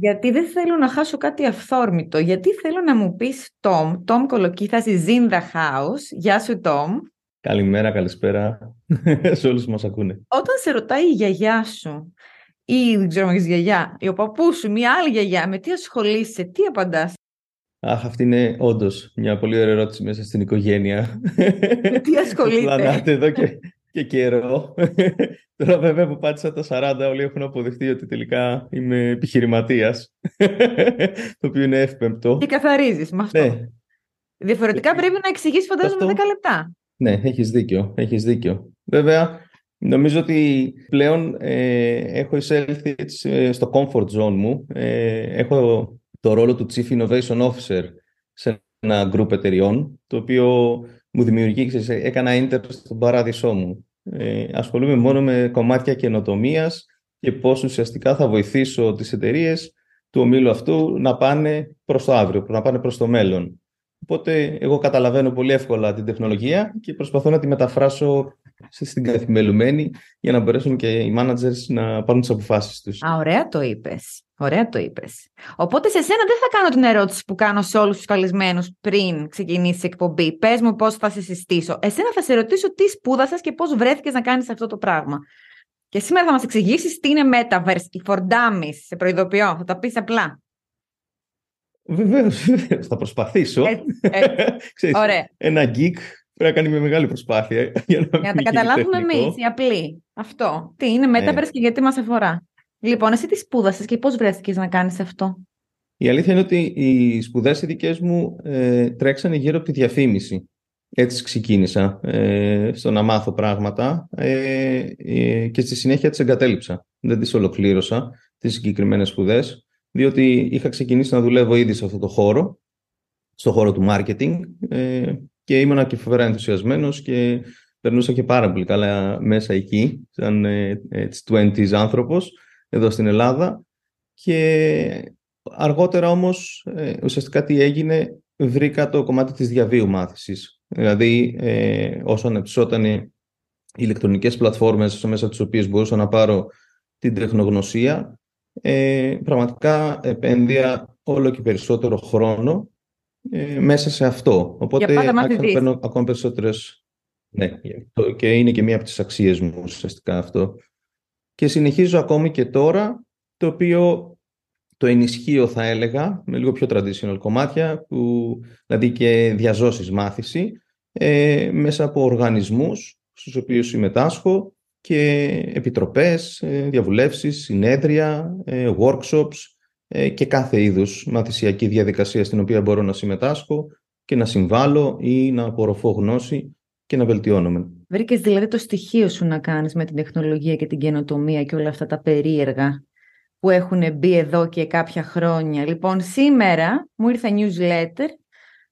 Γιατί δεν θέλω να χάσω κάτι αυθόρμητο. Γιατί θέλω να μου πεις Τόμ, Τόμ Κολοκύθας is in the house. Γεια σου Τόμ. Καλημέρα, καλησπέρα σε όλους που μας ακούνε. Όταν σε ρωτάει η γιαγιά σου ή δεν ξέρω αν έχεις γιαγιά, ή ο παππούς σου, μια άλλη γιαγιά, με τι ασχολείσαι, τι απαντάς; Αχ, αυτή είναι όντως μια πολύ ωραία ερώτηση μέσα στην οικογένεια. Με τι ασχολείται. Πλανάτε εδώ και, και καιρό. Τώρα βέβαια που πάτησα τα 40 όλοι έχουν αποδεχτεί ότι τελικά είμαι επιχειρηματίας. το οποίο είναι εύπεμπτο. Και καθαρίζεις με αυτό. Ναι. Διαφορετικά πρέπει να εξηγήσει φαντάζομαι Αυτό- 10 λεπτά. Ναι, έχεις δίκιο, έχεις δίκιο. Βέβαια, νομίζω ότι πλέον ε, έχω εισέλθει έτσι, ε, στο comfort zone μου. Ε, έχω το ρόλο του Chief Innovation Officer σε ένα group εταιριών, το οποίο μου δημιουργεί, ξέρεις, έκανα ίντερ στον παράδεισό μου. Ε, ασχολούμαι μόνο με κομμάτια καινοτομίας και πώς ουσιαστικά θα βοηθήσω τις εταιρείες του ομίλου αυτού να πάνε προς το αύριο, να πάνε προς το μέλλον. Οπότε εγώ καταλαβαίνω πολύ εύκολα την τεχνολογία και προσπαθώ να τη μεταφράσω στην καθημερινή για να μπορέσουν και οι managers να πάρουν τις αποφάσεις τους. Α, ωραία το είπες. Ωραία το είπες. Οπότε σε σένα δεν θα κάνω την ερώτηση που κάνω σε όλους τους καλεσμένους πριν ξεκινήσει η εκπομπή. Πες μου πώς θα σε συστήσω. Εσένα θα σε ρωτήσω τι σπούδασες και πώς βρέθηκες να κάνεις αυτό το πράγμα. Και σήμερα θα μας εξηγήσεις τι είναι Metaverse, η for dummies, σε προειδοποιώ, θα τα πεις απλά. Βεβαίως, βεβαίως, θα προσπαθήσω. Έτσι, έτσι. Ξέρεις, Ωραία. Ένα geek πρέπει να κάνει με μεγάλη προσπάθεια για να, Για να τα μην γίνει καταλάβουμε τεχνικό. εμείς, οι απλοί. Αυτό. Τι είναι Metaverse Ναι. και γιατί μας αφορά. Λοιπόν, εσύ τι σπούδασες και πώς βρέθηκες να κάνεις αυτό; Η αλήθεια είναι ότι οι σπουδές οι δικές μου ε, τρέξανε γύρω από τη διαφήμιση. Έτσι ξεκίνησα ε, στο να μάθω πράγματα ε, ε, και στη συνέχεια τις εγκατέλειψα. Δεν τις ολοκλήρωσα τις συγκεκριμένες σπουδές, διότι είχα ξεκινήσει να δουλεύω ήδη σε αυτό το χώρο, στο χώρο του marketing ε, και ήμουνα και φοβερά ενθουσιασμένος και περνούσα και πάρα πολύ καλά μέσα εκεί, σαν ε, έτσι 20s άνθρωπος εδώ στην Ελλάδα και αργότερα όμως ε, ουσιαστικά τι έγινε βρήκα το κομμάτι της διαβίου μάθησης. Δηλαδή ε, όσο ανεπτυσσόταν οι ηλεκτρονικές πλατφόρμες μέσα από τις οποίες μπορούσα να πάρω την τεχνογνωσία ε, πραγματικά επένδυα όλο και περισσότερο χρόνο ε, μέσα σε αυτό. Οπότε Για πάντα άρχισα να μαθητής. παίρνω ακόμα περισσότερες ναι, το- και είναι και μία από τις αξίες μου ουσιαστικά αυτό και συνεχίζω ακόμη και τώρα το οποίο το ενισχύω θα έλεγα με λίγο πιο traditional κομμάτια που, δηλαδή και διαζώσεις μάθηση ε, μέσα από οργανισμούς στους οποίους συμμετάσχω και επιτροπές, ε, διαβουλεύσεις, συνέδρια, ε, workshops ε, και κάθε είδους μαθησιακή διαδικασία στην οποία μπορώ να συμμετάσχω και να συμβάλλω ή να απορροφώ γνώση και να βελτιώνομαι. Βρήκες δηλαδή το στοιχείο σου να κάνεις με την τεχνολογία και την καινοτομία και όλα αυτά τα περίεργα που έχουν μπει εδώ και κάποια χρόνια. Λοιπόν, σήμερα μου ήρθε newsletter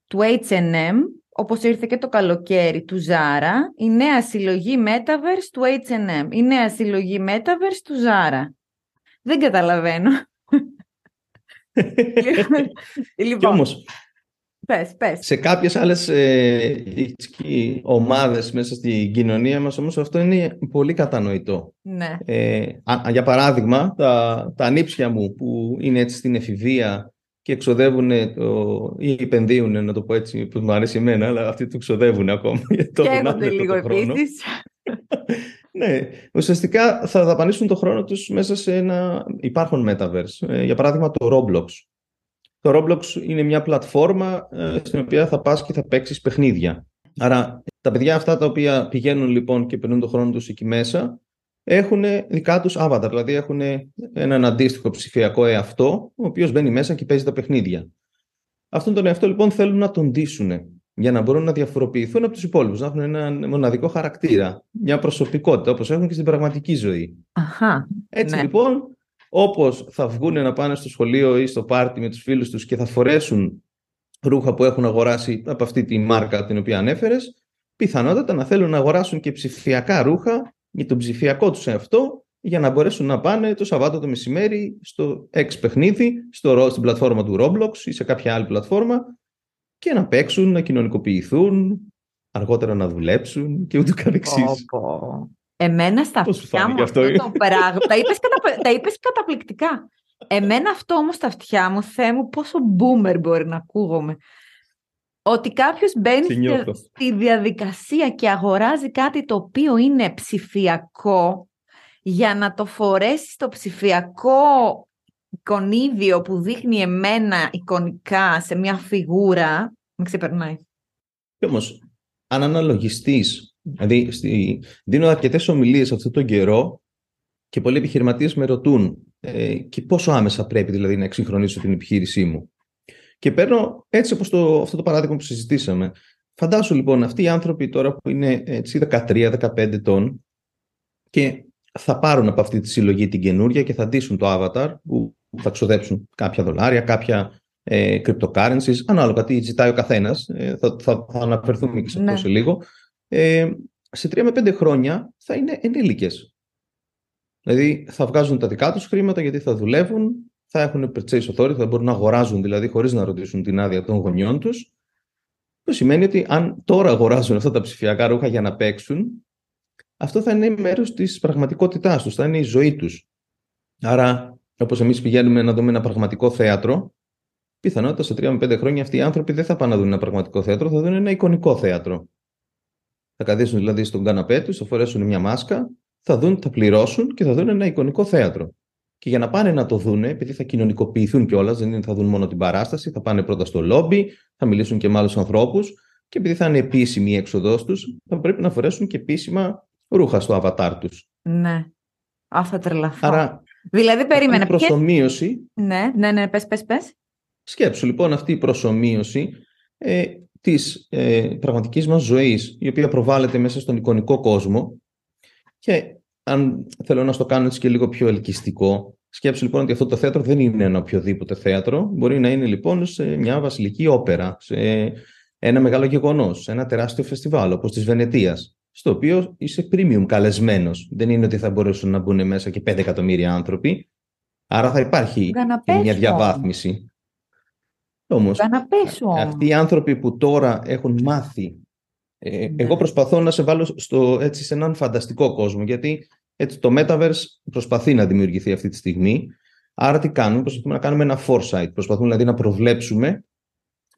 του H&M, όπως ήρθε και το καλοκαίρι του Zara, η νέα συλλογή Metaverse του H&M, η νέα συλλογή Metaverse του Zara. Δεν καταλαβαίνω. και λοιπόν, όμως πες, πες. σε κάποιες άλλες ε, έτσι, ομάδες μέσα στην κοινωνία μας όμως αυτό είναι πολύ κατανοητό. Ναι. Ε, α- για παράδειγμα, τα, τα ανήψια μου που είναι έτσι στην εφηβεία και εξοδεύουν το, ή επενδύουν, να το πω έτσι, που μου αρέσει εμένα, αλλά αυτοί το εξοδεύουν ακόμα. γιατί το Καίγονται δονάνε λίγο το χρόνο. επίσης. Ναι, ουσιαστικά θα δαπανίσουν το χρόνο τους μέσα σε ένα υπάρχον metaverse. Ε, για παράδειγμα το Roblox. Το Roblox είναι μια πλατφόρμα ε, στην οποία θα πας και θα παίξεις παιχνίδια. Άρα τα παιδιά αυτά τα οποία πηγαίνουν λοιπόν και περνούν τον χρόνο τους εκεί μέσα έχουν δικά τους avatar, δηλαδή έχουν έναν αντίστοιχο ψηφιακό εαυτό, ο οποίος μπαίνει μέσα και παίζει τα παιχνίδια. Αυτόν τον εαυτό λοιπόν θέλουν να τον ντύσουν για να μπορούν να διαφοροποιηθούν από τους υπόλοιπους, να έχουν ένα μοναδικό χαρακτήρα, μια προσωπικότητα, όπως έχουν και στην πραγματική ζωή. Αχα, Έτσι ναι. λοιπόν, όπως θα βγουν να πάνε στο σχολείο ή στο πάρτι με τους φίλους τους και θα φορέσουν ρούχα που έχουν αγοράσει από αυτή τη μάρκα την οποία ανέφερες, πιθανότατα να θέλουν να αγοράσουν και ψηφιακά ρούχα για τον ψηφιακό τους εαυτό για να μπορέσουν να πάνε το Σαββάτο το μεσημέρι στο X παιχνίδι, στο, στην πλατφόρμα του Roblox ή σε κάποια άλλη πλατφόρμα και να παίξουν, να κοινωνικοποιηθούν, αργότερα να δουλέψουν και ούτω καθεξής. Πω, πω. Εμένα στα Πώς σου αυτιά μου φάνηκε αυτό, αυτό, το πράγμα. τα, είπες κατα... τα είπες καταπληκτικά. Εμένα αυτό όμως στα αυτιά μου, Θεέ μου, πόσο boomer μπορεί να ακούγομαι. Ότι κάποιος μπαίνει Σε στη, νιώθω. στη διαδικασία και αγοράζει κάτι το οποίο είναι ψηφιακό για να το φορέσεις στο ψηφιακό εικονίδιο που δείχνει εμένα εικονικά σε μια φιγούρα, με ξεπερνάει. Και όμως, αν αναλογιστείς, δηλαδή στη, δίνω αρκετές ομιλίες αυτόν τον καιρό και πολλοί επιχειρηματίες με ρωτούν ε, και πόσο άμεσα πρέπει δηλαδή να εξυγχρονίσω την επιχείρησή μου; Και παίρνω έτσι όπως το, αυτό το παράδειγμα που συζητήσαμε. Φαντάσου λοιπόν αυτοί οι άνθρωποι τώρα που είναι έτσι 13-15 ετών και θα πάρουν από αυτή τη συλλογή την καινούρια και θα ντύσουν το avatar που θα ξοδέψουν κάποια δολάρια, κάποια ε, cryptocurrencies, ανάλογα τι ζητάει ο καθένας. Ε, θα, θα, θα αναφερθούμε και σε αυτό Ναι. σε λίγο. Ε, σε 3 με 5 χρόνια θα είναι ενήλικες. Δηλαδή θα βγάζουν τα δικά τους χρήματα γιατί θα δουλεύουν, θα έχουν purchase authority, θα μπορούν να αγοράζουν δηλαδή χωρίς να ρωτήσουν την άδεια των γονιών τους. Το σημαίνει ότι αν τώρα αγοράζουν αυτά τα ψηφιακά ρούχα για να παίξουν, αυτό θα είναι μέρος της πραγματικότητάς τους, θα είναι η ζωή τους. Άρα, όπως εμείς πηγαίνουμε να δούμε ένα πραγματικό θέατρο, πιθανότητα σε 3 με 5 χρόνια αυτοί οι άνθρωποι δεν θα πάνε να δουν ένα πραγματικό θέατρο, θα δουν ένα εικονικό θέατρο. Θα καθίσουν δηλαδή στον καναπέ τους, θα φορέσουν μια μάσκα, θα, δουν, θα πληρώσουν και θα δουν ένα εικονικό θέατρο. Και για να πάνε να το δουν, επειδή θα κοινωνικοποιηθούν κιόλας, δεν είναι θα δουν μόνο την παράσταση, θα πάνε πρώτα στο λόμπι, θα μιλήσουν και με άλλους ανθρώπους, και επειδή θα είναι επίσημη η έξοδός τους, θα πρέπει να φορέσουν και επίσημα ρούχα στο avatar τους. Ναι. Α, θα τρελαθώ. Άρα, δηλαδή, περίμενε. η προσωμείωση, Ναι, ναι, ναι, πες, πες, πες. σκέψου λοιπόν αυτή η προσωμείωση ε, της ε, πραγματικής μας ζωής, η οποία προβάλλεται μέσα στον εικονικό κόσμο και αν θέλω να στο κάνω έτσι και λίγο πιο ελκυστικό, σκέψου λοιπόν ότι αυτό το θέατρο δεν είναι ένα οποιοδήποτε θέατρο, μπορεί να είναι λοιπόν σε μια βασιλική όπερα, σε ένα μεγάλο γεγονός, σε ένα τεράστιο φεστιβάλ όπως της Βενετίας, στο οποίο είσαι premium καλεσμένος. Δεν είναι ότι θα μπορέσουν να μπουν μέσα και 5 εκατομμύρια άνθρωποι, άρα θα υπάρχει Καναπέ και μια σου. διαβάθμιση. Όμως, Καναπέ σου όμως. αυτοί οι άνθρωποι που τώρα έχουν μάθει, ε, Ναι. εγώ προσπαθώ να σε βάλω στο, έτσι, σε έναν φανταστικό κόσμο, γιατί έτσι, το Metaverse προσπαθεί να δημιουργηθεί αυτή τη στιγμή. Άρα τι κάνουμε, προσπαθούμε να κάνουμε ένα foresight, προσπαθούμε δηλαδή να προβλέψουμε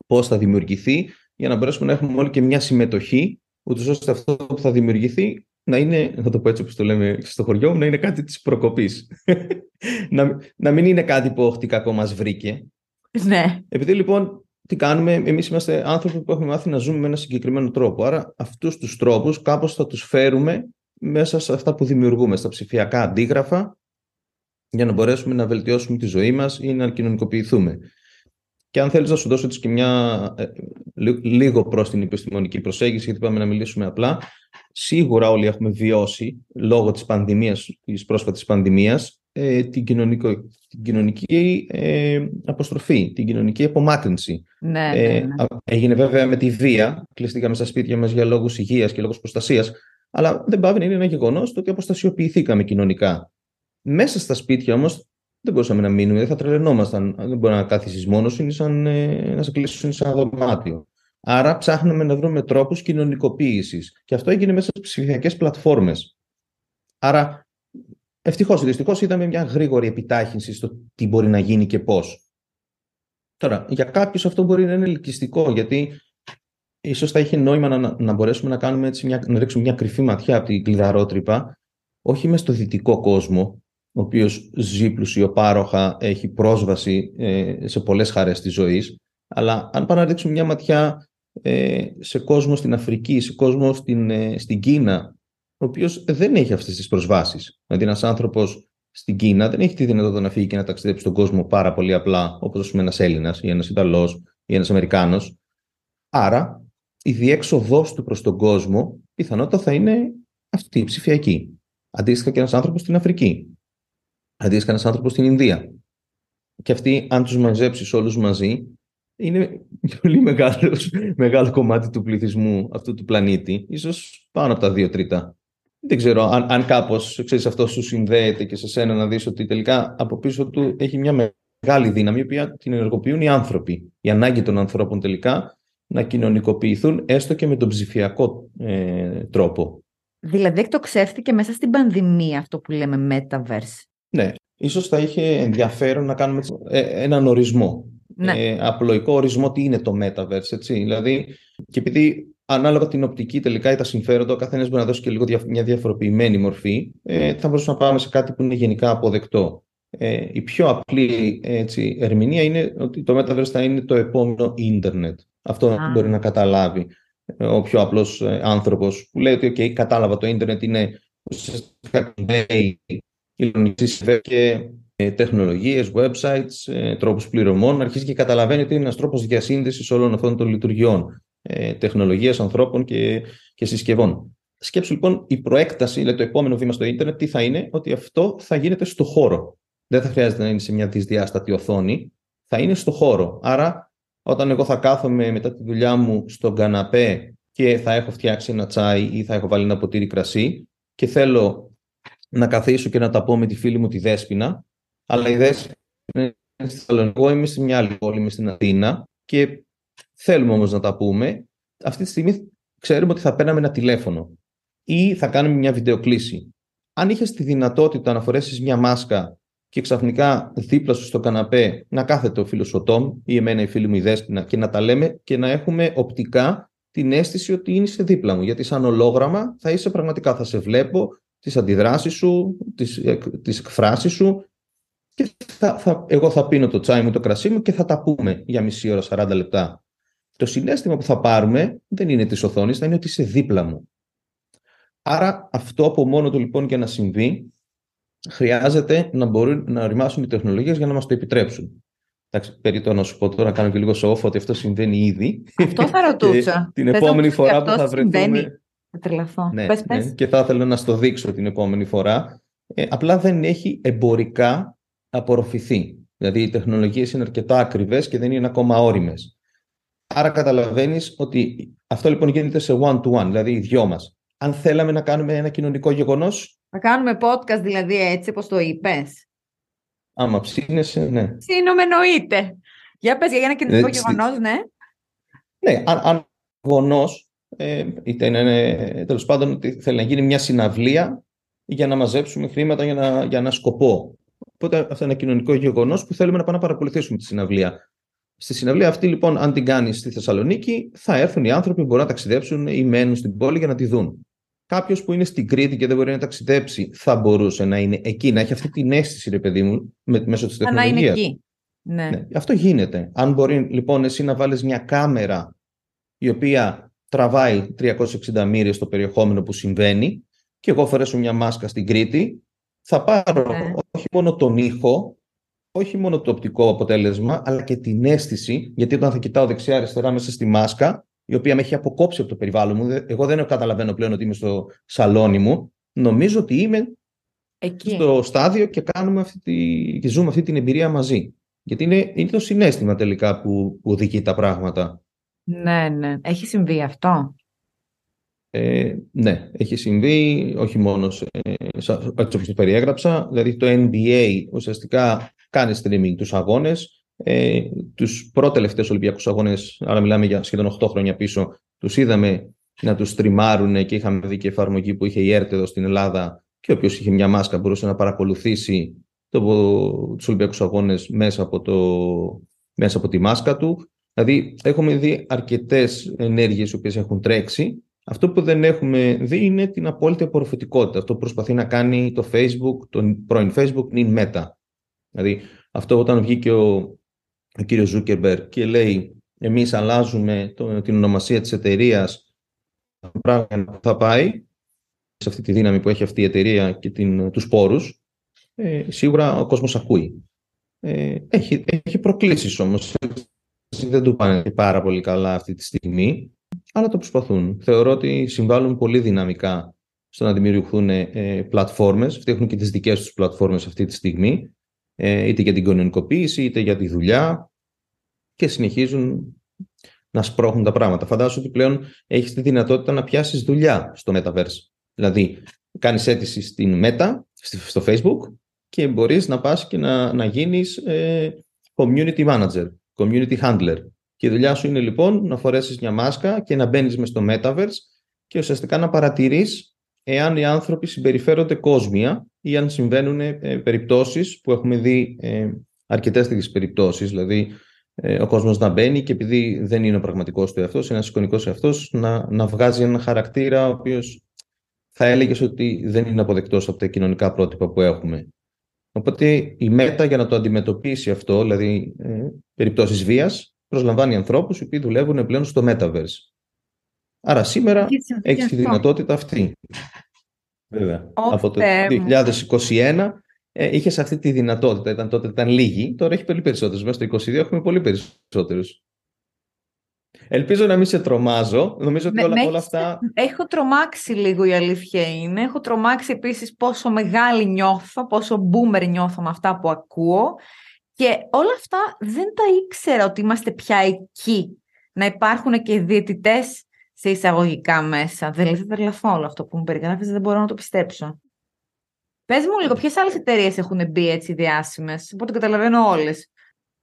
πώς θα δημιουργηθεί, για να μπορέσουμε να έχουμε όλοι και μια συμμετοχή, ούτως ώστε αυτό που θα δημιουργηθεί να είναι, θα το πω έτσι όπως το λέμε στο χωριό μου, να είναι κάτι της προκοπής. να, να μην είναι κάτι που όχι τι κακό μας βρήκε, Ναι. επειδή λοιπόν τι κάνουμε, εμείς είμαστε άνθρωποι που έχουμε μάθει να ζούμε με ένα συγκεκριμένο τρόπο. Άρα αυτούς τους τρόπους κάπως θα τους φέρουμε μέσα σε αυτά που δημιουργούμε, στα ψηφιακά αντίγραφα, για να μπορέσουμε να βελτιώσουμε τη ζωή μας ή να κοινωνικοποιηθούμε. Και αν θέλεις να σου δώσω έτσι και μια ε, λι- λίγο προς την επιστημονική προσέγγιση, γιατί πάμε να μιλήσουμε απλά, σίγουρα όλοι έχουμε βιώσει λόγω της πανδημίας, της πρόσφατης πανδημίας, ε, την, κοινωνικο, την κοινωνική ε, αποστροφή, την κοινωνική απομάκρυνση. Ναι, Ε, ναι, ναι. α- έγινε βέβαια με τη βία, κλειστήκαμε στα σπίτια μας για λόγους υγείας και λόγους προστασίας, αλλά δεν πάβει να είναι ένα γεγονός το ότι αποστασιοποιηθήκαμε κοινωνικά. Μέσα στα σπίτια όμως δεν μπορούσαμε να μείνουμε, δεν θα τρελαινόμασταν. Δεν μπορεί να κάθισεις μόνος σου, είναι σαν, ε, να σε κλείσουν σε ένα δωμάτιο. Άρα ψάχναμε να βρούμε τρόπους κοινωνικοποίησης. Και αυτό έγινε μέσα στις ψηφιακές πλατφόρμες. Άρα, ευτυχώς ή δυστυχώς είδαμε μια γρήγορη επιτάχυνση στο τι μπορεί να γίνει και πώς. Τώρα, για κάποιους αυτό μπορεί να είναι ελκυστικό, γιατί ίσως θα είχε νόημα να, να μπορέσουμε να, κάνουμε έτσι μια, να ρίξουμε μια κρυφή ματιά από την κλειδαρότρυπα, όχι μες στο δυτικό κόσμο, ο οποίος ζει πλουσιοπάροχα, έχει πρόσβαση ε, σε πολλές χαρές της ζωής, αλλά αν πάμε να ρίξουμε μια ματιά ε, σε κόσμο στην Αφρική, σε κόσμο στην, ε, στην Κίνα, ο οποίος δεν έχει αυτές τις προσβάσεις. Δηλαδή ένας άνθρωπος στην Κίνα δεν έχει τη δυνατότητα να φύγει και να ταξιδέψει στον κόσμο πάρα πολύ απλά, όπως πούμε ένας Έλληνας ή ένας Ιταλός ή ένας Αμερικάνος. Άρα η διέξοδός του προς τον κόσμο πιθανότητα θα είναι αυτή η ψηφιακή. Αντίστοιχα και ένας άνθρωπος στην Αφρική. Αντίστοιχα ένας άνθρωπος στην Ινδία. Και αυτοί, αν τους μαζέψεις όλους μαζί, είναι πολύ μεγάλος, μεγάλο κομμάτι του πληθυσμού αυτού του πλανήτη. Ίσως πάνω από τα δύο τρίτα. Δεν ξέρω αν, αν κάπως ξέρεις, αυτό σου συνδέεται και σε σένα να δεις ότι τελικά από πίσω του έχει μια μεγάλη δύναμη η οποία την ενεργοποιούν οι άνθρωποι. Η ανάγκη των ανθρώπων τελικά να κοινωνικοποιηθούν έστω και με τον ψηφιακό ε, τρόπο. Δηλαδή εκτοξεύτηκε μέσα στην πανδημία αυτό που λέμε metaverse. Ναι, ίσως θα είχε ενδιαφέρον να κάνουμε ε, έναν ορισμό. Ναι. Ε, απλοϊκό ορισμό τι είναι το metaverse, έτσι. Δηλαδή, και επειδή ανάλογα την οπτική τελικά ή τα συμφέροντα, ο καθένας μπορεί να δώσει και λίγο μια διαφοροποιημένη μορφή, ε, θα μπορούσαμε να πάμε σε κάτι που είναι γενικά αποδεκτό. Ε, η πιο απλή έτσι, ερμηνεία είναι ότι το metaverse θα είναι το επόμενο ίντερνετ. Αυτό ah. μπορεί να καταλάβει ε, ο πιο απλός ε, άνθρωπος που λέει ότι okay, κατάλαβα το ίντερνετ είναι ουσιαστικά και ε, τεχνολογίες, websites, τρόπους πληρωμών, αρχίζει και καταλαβαίνει ότι είναι ένας τρόπος διασύνδεσης όλων αυτών των λειτουργιών τεχνολογίας, ανθρώπων και, και συσκευών. Σκέψου λοιπόν η προέκταση, δηλαδή το επόμενο βήμα στο ίντερνετ, τι θα είναι, ότι αυτό θα γίνεται στο χώρο. Δεν θα χρειάζεται να είναι σε μια δυσδιάστατη οθόνη, θα είναι στο χώρο. Άρα όταν εγώ θα κάθομαι μετά τη δουλειά μου στον καναπέ και θα έχω φτιάξει ένα τσάι ή θα έχω βάλει ένα ποτήρι κρασί και θέλω να καθίσω και να τα πω με τη φίλη μου τη Δέσποινα, αλλά η Δέσποινα είναι στη Θεσσαλονίκη, εγώ είμαι σε μια άλλη πόλη, είμαι στην Αθήνα και θέλουμε όμως να τα πούμε, αυτή τη στιγμή ξέρουμε ότι θα παίρναμε ένα τηλέφωνο ή θα κάνουμε μια βιντεοκλήση. Αν είχες τη δυνατότητα να φορέσεις μια μάσκα και ξαφνικά δίπλα σου στο καναπέ να κάθεται ο φίλος ο Τόμ ή εμένα η φίλη μου η Δέσποινα και να τα λέμε και να έχουμε οπτικά την αίσθηση ότι είσαι δίπλα μου. Γιατί σαν ολόγραμμα θα είσαι πραγματικά, θα σε βλέπω, τις αντιδράσεις σου, τις, τις εκφράσεις σου και θα, θα, εγώ θα πίνω το τσάι μου, το κρασί μου και θα τα πούμε για μισή ώρα, 40 λεπτά. Το συνέστημα που θα πάρουμε δεν είναι της οθόνης, θα είναι ότι είσαι δίπλα μου. Άρα αυτό από μόνο του λοιπόν και να συμβεί χρειάζεται να μπορούν να οριμάσουν οι τεχνολογίες για να μας το επιτρέψουν. Εντάξει, περί το να σου πω τώρα, να κάνω και λίγο σοφ ότι αυτό συμβαίνει ήδη. Αυτό θα ρωτούσα. την επόμενη φορά που θα βρεθούμε. Θα ναι, ναι, και θα ήθελα να στο δείξω την επόμενη φορά. Ε, απλά δεν έχει εμπορικά απορροφηθεί. Δηλαδή οι τεχνολογίες είναι αρκετά ακριβές και δεν είναι ακόμα όριμες. Άρα καταλαβαίνεις ότι αυτό λοιπόν γίνεται σε one-to-one, δηλαδή οι δυο μας. Αν θέλαμε να κάνουμε ένα κοινωνικό γεγονός, να κάνουμε podcast δηλαδή έτσι όπως το είπες. Άμα ψήνεσαι, ναι. Ψήνομαι εννοείται. Για πες για ένα κοινωνικό ε, γεγονός, ναι. Ναι, αν, αν γεγονός, ε, είτε είναι τέλος πάντων ότι θέλει να γίνει μια συναυλία για να μαζέψουμε χρήματα για, να, για ένα σκοπό. Οπότε αυτό είναι ένα κοινωνικό γεγονός που θέλουμε να πάμε να παρακολουθήσουμε τη συναυλία. Στη συναυλία αυτή, λοιπόν, αν την κάνεις στη Θεσσαλονίκη, θα έρθουν οι άνθρωποι που μπορούν να ταξιδέψουν ή μένουν στην πόλη για να τη δουν. Κάποιος που είναι στην Κρήτη και δεν μπορεί να ταξιδέψει, θα μπορούσε να είναι εκεί, να έχει αυτή την αίσθηση, ρε παιδί μου, με, μέσω της τεχνολογία. Να είναι εκεί. Ναι. ναι. Αυτό γίνεται. Αν μπορεί λοιπόν εσύ να βάλεις μια κάμερα η οποία τραβάει 360 μοίρες στο περιεχόμενο που συμβαίνει και εγώ φορέσω μια μάσκα στην Κρήτη, θα πάρω ναι. όχι μόνο τον ήχο, όχι μόνο το οπτικό αποτέλεσμα, αλλά και την αίσθηση, γιατί όταν θα κοιτάω δεξιά-αριστερά μέσα στη μάσκα, η οποία με έχει αποκόψει από το περιβάλλον μου. Εγώ δεν καταλαβαίνω πλέον ότι είμαι στο σαλόνι μου. Νομίζω ότι είμαι Εκεί. στο στάδιο και, κάνουμε αυτή τη, και ζούμε αυτή την εμπειρία μαζί. Γιατί είναι, είναι το συνέστημα τελικά που, που οδηγεί τα πράγματα. Ναι, ναι. Έχει συμβεί αυτό; Ε, ναι, έχει συμβεί, όχι μόνος σε, έτσι όπως το περιέγραψα. Δηλαδή το NBA ουσιαστικά κάνει streaming τους αγώνες ε, τους πρώτες Ολυμπιακούς Αγώνες, άρα μιλάμε για σχεδόν 8 χρόνια πίσω, τους είδαμε να τους τριμάρουν και είχαμε δει και εφαρμογή που είχε η ΕΡΤ εδώ στην Ελλάδα και όποιος είχε μια μάσκα μπορούσε να παρακολουθήσει το, τους Ολυμπιακούς Αγώνες μέσα από, το, μέσα από τη μάσκα του. Δηλαδή έχουμε δει αρκετές ενέργειες οι οποίες έχουν τρέξει. Αυτό που δεν έχουμε δει είναι την απόλυτη απορροφητικότητα. Αυτό που προσπαθεί να κάνει το Facebook, το πρώην Facebook, νυν Meta. Δηλαδή αυτό όταν βγήκε ο, ο κύριος Ζούκερμπερ και λέει εμείς αλλάζουμε το, την ονομασία της εταιρείας πράγμα θα πάει αυτή τη δύναμη που έχει αυτή η εταιρεία και την, τους πόρους, ε, σίγουρα ο κόσμος ακούει. Ε, έχει, έχει προκλήσεις όμως. Δεν του πάνε πάρα πολύ καλά αυτή τη στιγμή, αλλά το προσπαθούν. Θεωρώ ότι συμβάλλουν πολύ δυναμικά στο να δημιουργηθούν ε, πλατφόρμες. Φτιάχνουν και τις δικές τους πλατφόρμες αυτή τη στιγμή, ε, είτε για την κοινωνικοποίηση, είτε για τη δουλειά και συνεχίζουν να σπρώχνουν τα πράγματα. Φαντάζομαι ότι πλέον έχεις τη δυνατότητα να πιάσεις δουλειά στο Metaverse. Δηλαδή, κάνεις αίτηση στην Meta, στο Facebook και μπορείς να πας και να, να γίνεις ε, community manager, community handler. Και η δουλειά σου είναι λοιπόν να φορέσεις μια μάσκα και να μπαίνεις μες στο Metaverse και ουσιαστικά να παρατηρείς εάν οι άνθρωποι συμπεριφέρονται κόσμια ή αν συμβαίνουν ε, περιπτώσεις που έχουμε δει ε, αρκετές τέτοιες περιπτώσεις, δηλαδή ε, ο κόσμος να μπαίνει και επειδή δεν είναι ο πραγματικός του εαυτός, είναι ένας εικονικός εαυτός, να, να βγάζει ένα χαρακτήρα ο οποίος θα έλεγε ότι δεν είναι αποδεκτός από τα κοινωνικά πρότυπα που έχουμε. Οπότε η ΜΕΤΑ για να το αντιμετωπίσει αυτό, δηλαδή ε, περιπτώσεις βίας, προσλαμβάνει ανθρώπους οι οποίοι δουλεύουν πλέον στο Metaverse. Άρα σήμερα έχεις τη δυνατότητα αυτή. Βέβαια. από το 2021 ε, είχες αυτή τη δυνατότητα. Ήταν, τότε ήταν λίγοι, τώρα έχει πολύ περισσότερου. Μέσα στο 2022 έχουμε πολύ περισσότερους. Ελπίζω να μην σε τρομάζω. Νομίζω ότι όλα, όλα αυτά. Έχω τρομάξει λίγο η αλήθεια είναι. Έχω τρομάξει επίσης πόσο μεγάλη νιώθω, πόσο boomer νιώθω με αυτά που ακούω. Και όλα αυτά δεν τα ήξερα ότι είμαστε πια εκεί. Να υπάρχουν και διαιτητές σε εισαγωγικά μέσα. Δηλαδή, δεν τρελαθώ όλο αυτό που μου περιγράφει, δεν μπορώ να το πιστέψω. Πες μου λίγο, ποιες άλλες εταιρείες έχουν μπει έτσι διάσημες, οπότε καταλαβαίνω όλες.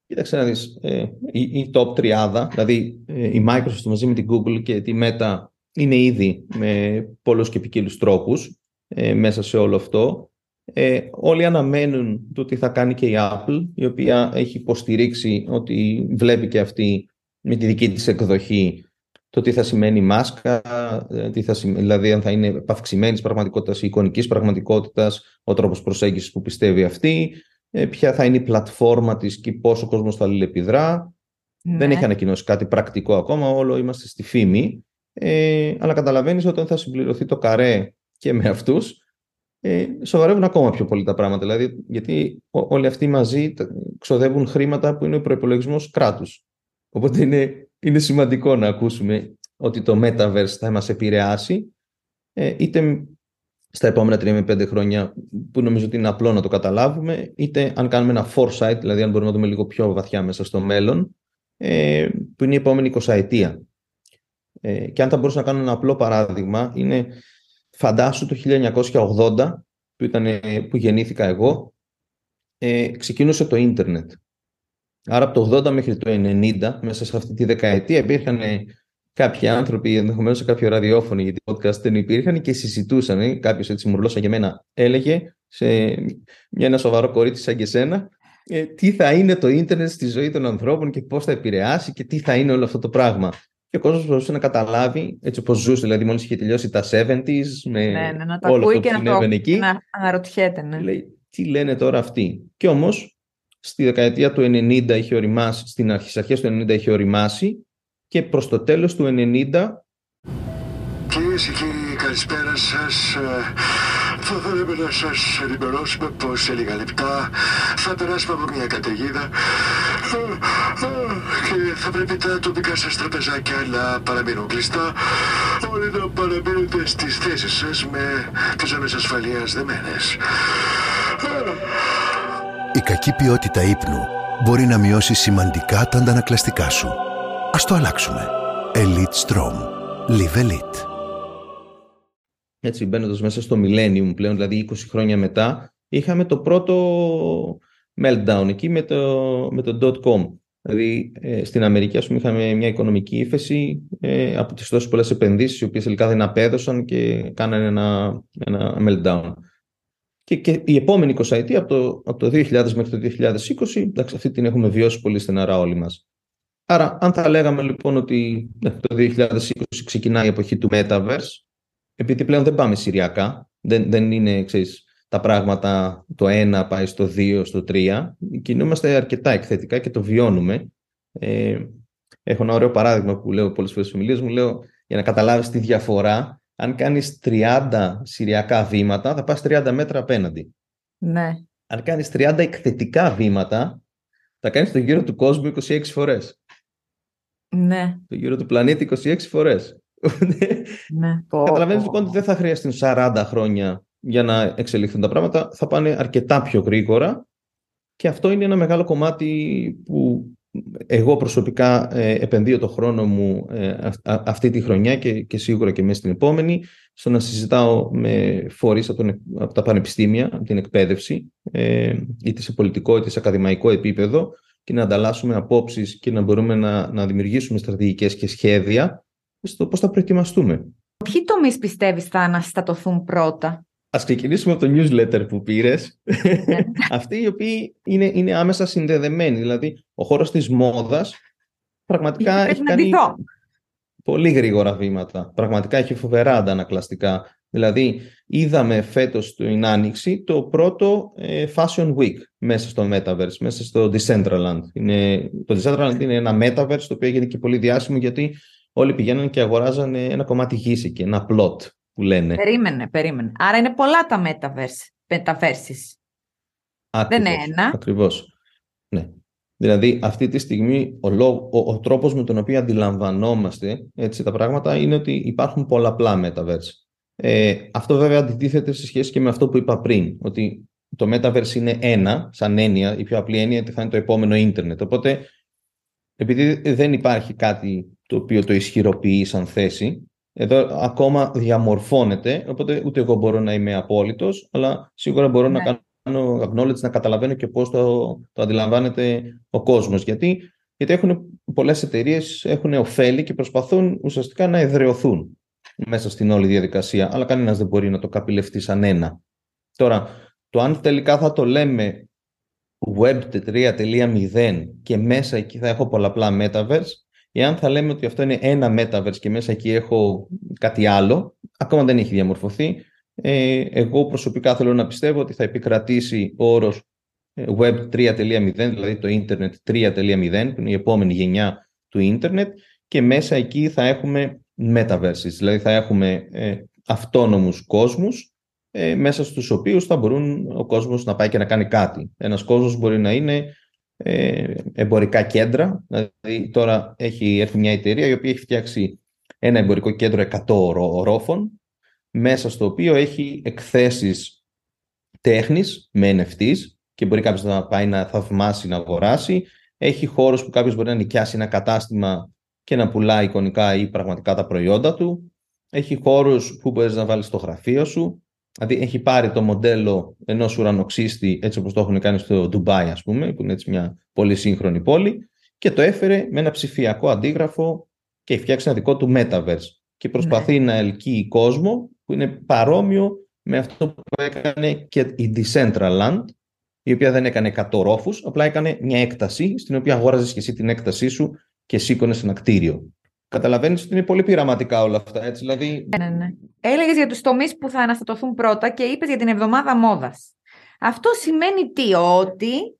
Κοίταξε να δεις, ε, η, η top τριάδα, δηλαδή ε, η Microsoft μαζί με την Google και τη Meta είναι ήδη με πολλούς και ποικίλους τρόπους ε, μέσα σε όλο αυτό. Ε, όλοι αναμένουν το τι θα κάνει και η Apple, η οποία έχει υποστηρίξει ότι βλέπει και αυτή με τη δική της εκδοχή το τι θα σημαίνει μάσκα, ε, τι θα σημαίνει, δηλαδή αν θα είναι επαυξημένη πραγματικότητας ή εικονικής πραγματικότητας, ο τρόπος προσέγγισης που πιστεύει αυτή, ε, ποια θα είναι η πλατφόρμα της και πόσο ο κόσμος θα αλληλεπιδρά. Ναι. Δεν έχει ανακοινώσει κάτι πρακτικό ακόμα, όλο είμαστε στη φήμη. Ε, αλλά καταλαβαίνεις ότι όταν θα συμπληρωθεί το καρέ και με αυτούς, ε, σοβαρεύουν ακόμα πιο πολύ τα πράγματα. Δηλαδή, γιατί όλοι αυτοί μαζί ξοδεύουν χρήματα που είναι ο προπολογισμό κράτους. Οπότε είναι είναι σημαντικό να ακούσουμε ότι το Metaverse θα μας επηρεάσει ε, είτε στα επόμενα 3 με 5 χρόνια που νομίζω ότι είναι απλό να το καταλάβουμε είτε αν κάνουμε ένα foresight, δηλαδή αν μπορούμε να δούμε λίγο πιο βαθιά μέσα στο μέλλον ε, που είναι η επόμενη 20 ετία. Ε, και αν θα μπορούσα να κάνω ένα απλό παράδειγμα είναι φαντάσου το 1980 που, ήταν, που γεννήθηκα εγώ ξεκίνησε το ίντερνετ Άρα από το 80 μέχρι το 90, μέσα σε αυτή τη δεκαετία, υπήρχαν κάποιοι άνθρωποι, ενδεχομένως σε κάποιο ραδιόφωνο, γιατί podcast δεν υπήρχαν και συζητούσαν. Κάποιος έτσι μουρλώσα για μένα έλεγε σε μια ένα σοβαρό κορίτσι σαν και σένα, ε, τι θα είναι το ίντερνετ στη ζωή των ανθρώπων και πώς θα επηρεάσει και τι θα είναι όλο αυτό το πράγμα. Και ο κόσμος προσπαθούσε να καταλάβει έτσι όπως ζούσε, δηλαδή μόλις είχε τελειώσει τα 70s, με ναι, ναι, να το όλο αυτό που συνέβαινε εκεί. Να αναρωτιέται, ναι. Λέει, τι λένε τώρα αυτοί. Και όμως στη δεκαετία του 90 είχε οριμάσει, στην αρχή, στις αρχές του 90 είχε οριμάσει και προς το τέλος του 90 Κυρίες και κύριοι, καλησπέρα σας. Θα θέλαμε να σας ενημερώσουμε πως σε λίγα λεπτά θα περάσουμε από μια καταιγίδα και θα πρέπει τα τοπικά σας τραπεζάκια να παραμείνουν κλειστά. Όλοι να παραμείνετε στις θέσεις σας με τις ζώνε ασφαλείας δεμένες. Η κακή ποιότητα ύπνου μπορεί να μειώσει σημαντικά τα αντανακλαστικά σου. Ας το αλλάξουμε. Elite Strom. Live Elite. Έτσι μπαίνοντας μέσα στο Millennium πλέον, δηλαδή 20 χρόνια μετά, είχαμε το πρώτο meltdown εκεί με το, με το .com. Δηλαδή ε, στην Αμερική ας πούμε, είχαμε μια οικονομική ύφεση ε, από τις τόσες πολλές επενδύσεις οι οποίες τελικά δεν απέδωσαν και κάνανε ένα, ένα meltdown. Και, και η επόμενη 20 ετία, από το, από το 2000 μέχρι το 2020, εντάξει, αυτή την έχουμε βιώσει πολύ στεναρά όλοι μας. Άρα, αν θα λέγαμε λοιπόν ότι ναι, το 2020 ξεκινάει η εποχή του Metaverse, επειδή πλέον δεν πάμε σηριακά, δεν, δεν είναι, ξέρεις, τα πράγματα το 1 πάει στο 2, στο 3, κινούμαστε αρκετά εκθετικά και το βιώνουμε. Ε, έχω ένα ωραίο παράδειγμα που λέω πολλές φορές στις ομιλίες μου, λέω για να καταλάβεις τη διαφορά αν κάνεις 30 σηριακά βήματα, θα πας 30 μέτρα απέναντι. Ναι. Αν κάνεις 30 εκθετικά βήματα, θα κάνεις το γύρο του κόσμου 26 φορές. Ναι. Το γύρο του πλανήτη 26 φορές. ναι. Καταλαβαίνεις λοιπόν ότι δεν θα χρειαστούν 40 χρόνια για να εξελιχθούν τα πράγματα. Θα πάνε αρκετά πιο γρήγορα και αυτό είναι ένα μεγάλο κομμάτι που εγώ προσωπικά ε, επενδύω το χρόνο μου ε, αυτή τη χρονιά και, και σίγουρα και μέσα στην επόμενη στο να συζητάω με φορείς από, τον, από τα πανεπιστήμια, από την εκπαίδευση ε, είτε σε πολιτικό είτε σε ακαδημαϊκό επίπεδο και να ανταλλάσσουμε απόψεις και να μπορούμε να, να δημιουργήσουμε στρατηγικές και σχέδια στο πώς θα προετοιμαστούμε. Ποιοι τομείς πιστεύεις θα αναστατωθούν πρώτα; Ας ξεκινήσουμε από το newsletter που πήρες. Ναι. Αυτοί οι οποίοι είναι, είναι άμεσα συνδεδεμένοι. Δηλαδή, ο χώρος της μόδας πραγματικά έχει κάνει πολύ γρήγορα βήματα. Πραγματικά έχει φοβερά αντανακλαστικά. Δηλαδή, είδαμε φέτος την Άνοιξη το πρώτο ε, Fashion Week μέσα στο Metaverse, μέσα στο Decentraland. Είναι, το Decentraland είναι ένα Metaverse το οποίο έγινε και πολύ διάσημο γιατί όλοι πηγαίνουν και αγοράζανε ένα κομμάτι γης εκεί, ένα plot που λένε. Περίμενε, περίμενε. Άρα είναι πολλά τα metaverse, metaverses. Δεν είναι ένα. Ακριβώς. Ναι. Δηλαδή αυτή τη στιγμή ο, ο, ο τρόπος με τον οποίο αντιλαμβανόμαστε έτσι, τα πράγματα είναι ότι υπάρχουν πολλαπλά metaverse. Ε, αυτό βέβαια αντιτίθεται σε σχέση και με αυτό που είπα πριν, ότι το metaverse είναι ένα, σαν έννοια, η πιο απλή έννοια ότι θα είναι το επόμενο ίντερνετ. Οπότε, επειδή δεν υπάρχει κάτι το οποίο το ισχυροποιείς σαν θέση, εδώ ακόμα διαμορφώνεται, οπότε ούτε εγώ μπορώ να είμαι απόλυτος, αλλά σίγουρα μπορώ να ναι. κάνω acknowledge, να καταλαβαίνω και πώς το, το αντιλαμβάνεται ο κόσμος. Γιατί, γιατί έχουν, πολλές εταιρείες έχουν ωφέλη και προσπαθούν ουσιαστικά να εδρεωθούν μέσα στην όλη διαδικασία, αλλά κανένας δεν μπορεί να το καπηλευτεί σαν ένα. Τώρα, το αν τελικά θα το λέμε Web 3.0 και μέσα εκεί θα έχω πολλαπλά Metaverse, Εάν θα λέμε ότι αυτό είναι ένα Metaverse και μέσα εκεί έχω κάτι άλλο, ακόμα δεν έχει διαμορφωθεί. Ε, εγώ προσωπικά θέλω να πιστεύω ότι θα επικρατήσει ο όρος ε, Web 3.0, δηλαδή το Internet 3.0, που είναι η επόμενη γενιά του Internet, και μέσα εκεί θα έχουμε Metaverses, δηλαδή θα έχουμε ε, αυτόνομους κόσμους, ε, μέσα στους οποίους θα μπορούν ο κόσμος να πάει και να κάνει κάτι. Ένας κόσμος μπορεί να είναι ε, εμπορικά κέντρα. Δηλαδή τώρα έχει έρθει μια εταιρεία η οποία έχει φτιάξει ένα εμπορικό κέντρο 100 ορόφων μέσα στο οποίο έχει εκθέσεις τέχνης με NFTs και μπορεί κάποιος να πάει να θαυμάσει, να αγοράσει. Έχει χώρους που κάποιος μπορεί να νοικιάσει ένα κατάστημα και να πουλάει εικονικά ή πραγματικά τα προϊόντα του. Έχει χώρους που μπορείς να βάλεις στο γραφείο σου. Δηλαδή έχει πάρει το μοντέλο ενός ουρανοξύστη έτσι όπως το έχουν κάνει στο Ντουμπάι ας πούμε που είναι έτσι μια πολύ σύγχρονη πόλη και το έφερε με ένα ψηφιακό αντίγραφο και έχει φτιάξει ένα δικό του metaverse και προσπαθεί ναι. να ελκύει κόσμο που είναι παρόμοιο με αυτό που έκανε και η Decentraland η οποία δεν έκανε 100 ρόφους, απλά έκανε μια έκταση στην οποία αγόραζες και εσύ την έκτασή σου και σήκωνες ένα κτίριο. Καταλαβαίνεις ότι είναι πολύ πειραματικά όλα αυτά, έτσι, δηλαδή... Ναι, ναι, ναι. Έλεγες για τους τομείς που θα αναστατωθούν πρώτα και είπες για την εβδομάδα μόδας. Αυτό σημαίνει τι, ότι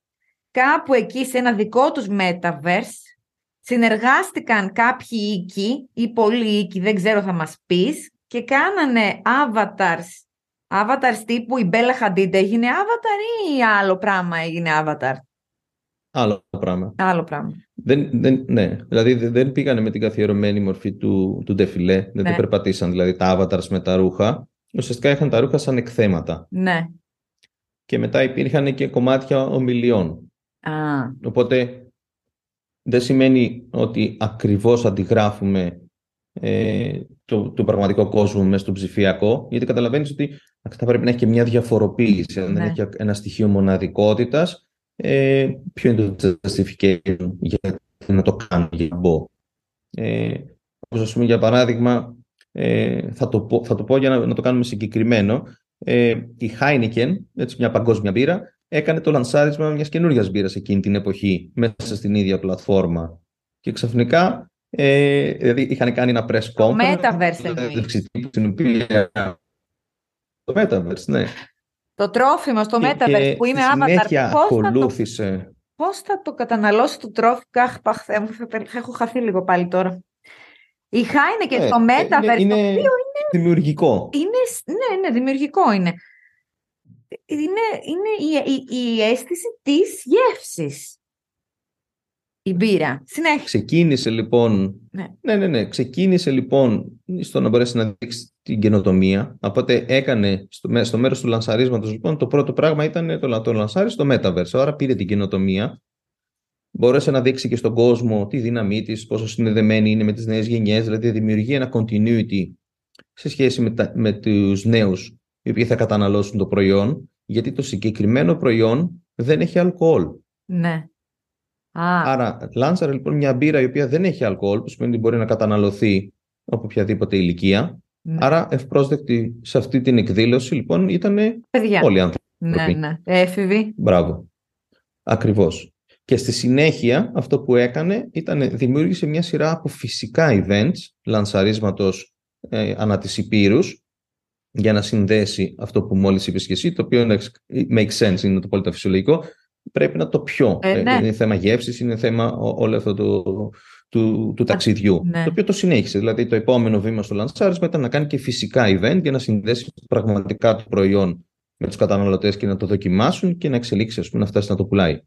κάπου εκεί σε ένα δικό τους metaverse συνεργάστηκαν κάποιοι οίκοι ή πολλοί οίκοι, δεν ξέρω θα μας πεις, και κάνανε avatars, avatars τύπου η Μπέλα Hadid έγινε avatar ή άλλο πράγμα έγινε avatar; Άλλο πράγμα. Άλλο πράγμα. Δεν, δεν, ναι, δηλαδή δεν πήγανε με την καθιερωμένη μορφή του, του ντεφιλέ, δεν ναι. περπατήσαν δηλαδή τα avatars με τα ρούχα. Ουσιαστικά είχαν τα ρούχα σαν εκθέματα. Ναι. Και μετά υπήρχαν και κομμάτια ομιλιών. Α. Οπότε δεν σημαίνει ότι ακριβώς αντιγράφουμε ε, το, το πραγματικό κόσμο μέσα στο ψηφιακό, γιατί καταλαβαίνεις ότι θα πρέπει να έχει και μια διαφοροποίηση. Αν δεν ναι. έχει ένα στοιχείο μοναδικότητας, ε, ποιο είναι το justification για να το κάνω, για να μπω. Ε, όπως ας πούμε, για παράδειγμα, ε, θα, το πω, θα το πω για να, να το κάνουμε συγκεκριμένο. Ε, η Heineken, έτσι μια παγκόσμια μπύρα, έκανε το λανσάρισμα μιας καινούργιας μπύρας εκείνη την εποχή, μέσα στην ίδια πλατφόρμα. Και ξαφνικά, ε, δηλαδή είχαν κάνει ένα press conference. Το Metaverse Το Metaverse, ναι. Το τρόφιμο στο Metaverse που είμαι avatar. Πώς ακολούθησε. Θα το, πώς θα το καταναλώσει το τρόφιμο. Αχ, παχθέ μου, θα έχω χαθεί λίγο πάλι τώρα. Η Χάινε και Ε, στο Metaverse, είναι, το είναι οποίο δημιουργικό. είναι, σ- ναι, ναι, δημιουργικό είναι. Είναι, είναι η, η, η αίσθηση της γεύσης. Η μπύρα. Συνέχεια. Ξεκίνησε λοιπόν. Ναι. ναι, ναι, ναι. Ξεκίνησε λοιπόν στο να μπορέσει να δείξει την καινοτομία. Οπότε έκανε στο, μέ- στο μέρος του λανσαρίσματος, λοιπόν, το πρώτο πράγμα ήταν το, λα- το λανσάρι στο Metaverse. Άρα πήρε την καινοτομία. Μπόρεσε να δείξει και στον κόσμο τη δύναμή της, πόσο συνδεδεμένη είναι με τις νέες γενιές. Δηλαδή, δημιουργεί ένα continuity σε σχέση με, τα, με τους νέους οι οποίοι θα καταναλώσουν το προϊόν. Γιατί το συγκεκριμένο προϊόν δεν έχει αλκοόλ. Ναι. Α, Άρα, λάνσαρε λοιπόν μια μπύρα η οποία δεν έχει αλκοόλ, που σημαίνει ότι μπορεί να καταναλωθεί από οποιαδήποτε ηλικία. Ναι. Άρα, ευπρόσδεκτη σε αυτή την εκδήλωση, λοιπόν, ήταν παιδιά. όλοι οι άνθρωποι. Ναι, ναι. Έφηβοι. Μπράβο. Ακριβώς. Και στη συνέχεια, αυτό που έκανε ήταν δημιούργησε μια σειρά από φυσικά events, λανσαρίσματος ε, ανά τις υπήρους, για να συνδέσει αυτό που μόλις είπες και εσύ, το οποίο εντάξει, make sense, είναι το πολύ φυσιολογικό, πρέπει να το πιο. Ε, ναι. είναι θέμα γεύσης, είναι θέμα ό- όλο αυτό το, του, του ταξιδιού. ναι. Το οποίο το συνέχισε. Δηλαδή το επόμενο βήμα στο λανσάρισμα ήταν να κάνει και φυσικά event για να συνδέσει πραγματικά το προϊόν με τους καταναλωτές και να το δοκιμάσουν και να εξελίξει, ας πούμε, να φτάσει να το πουλάει.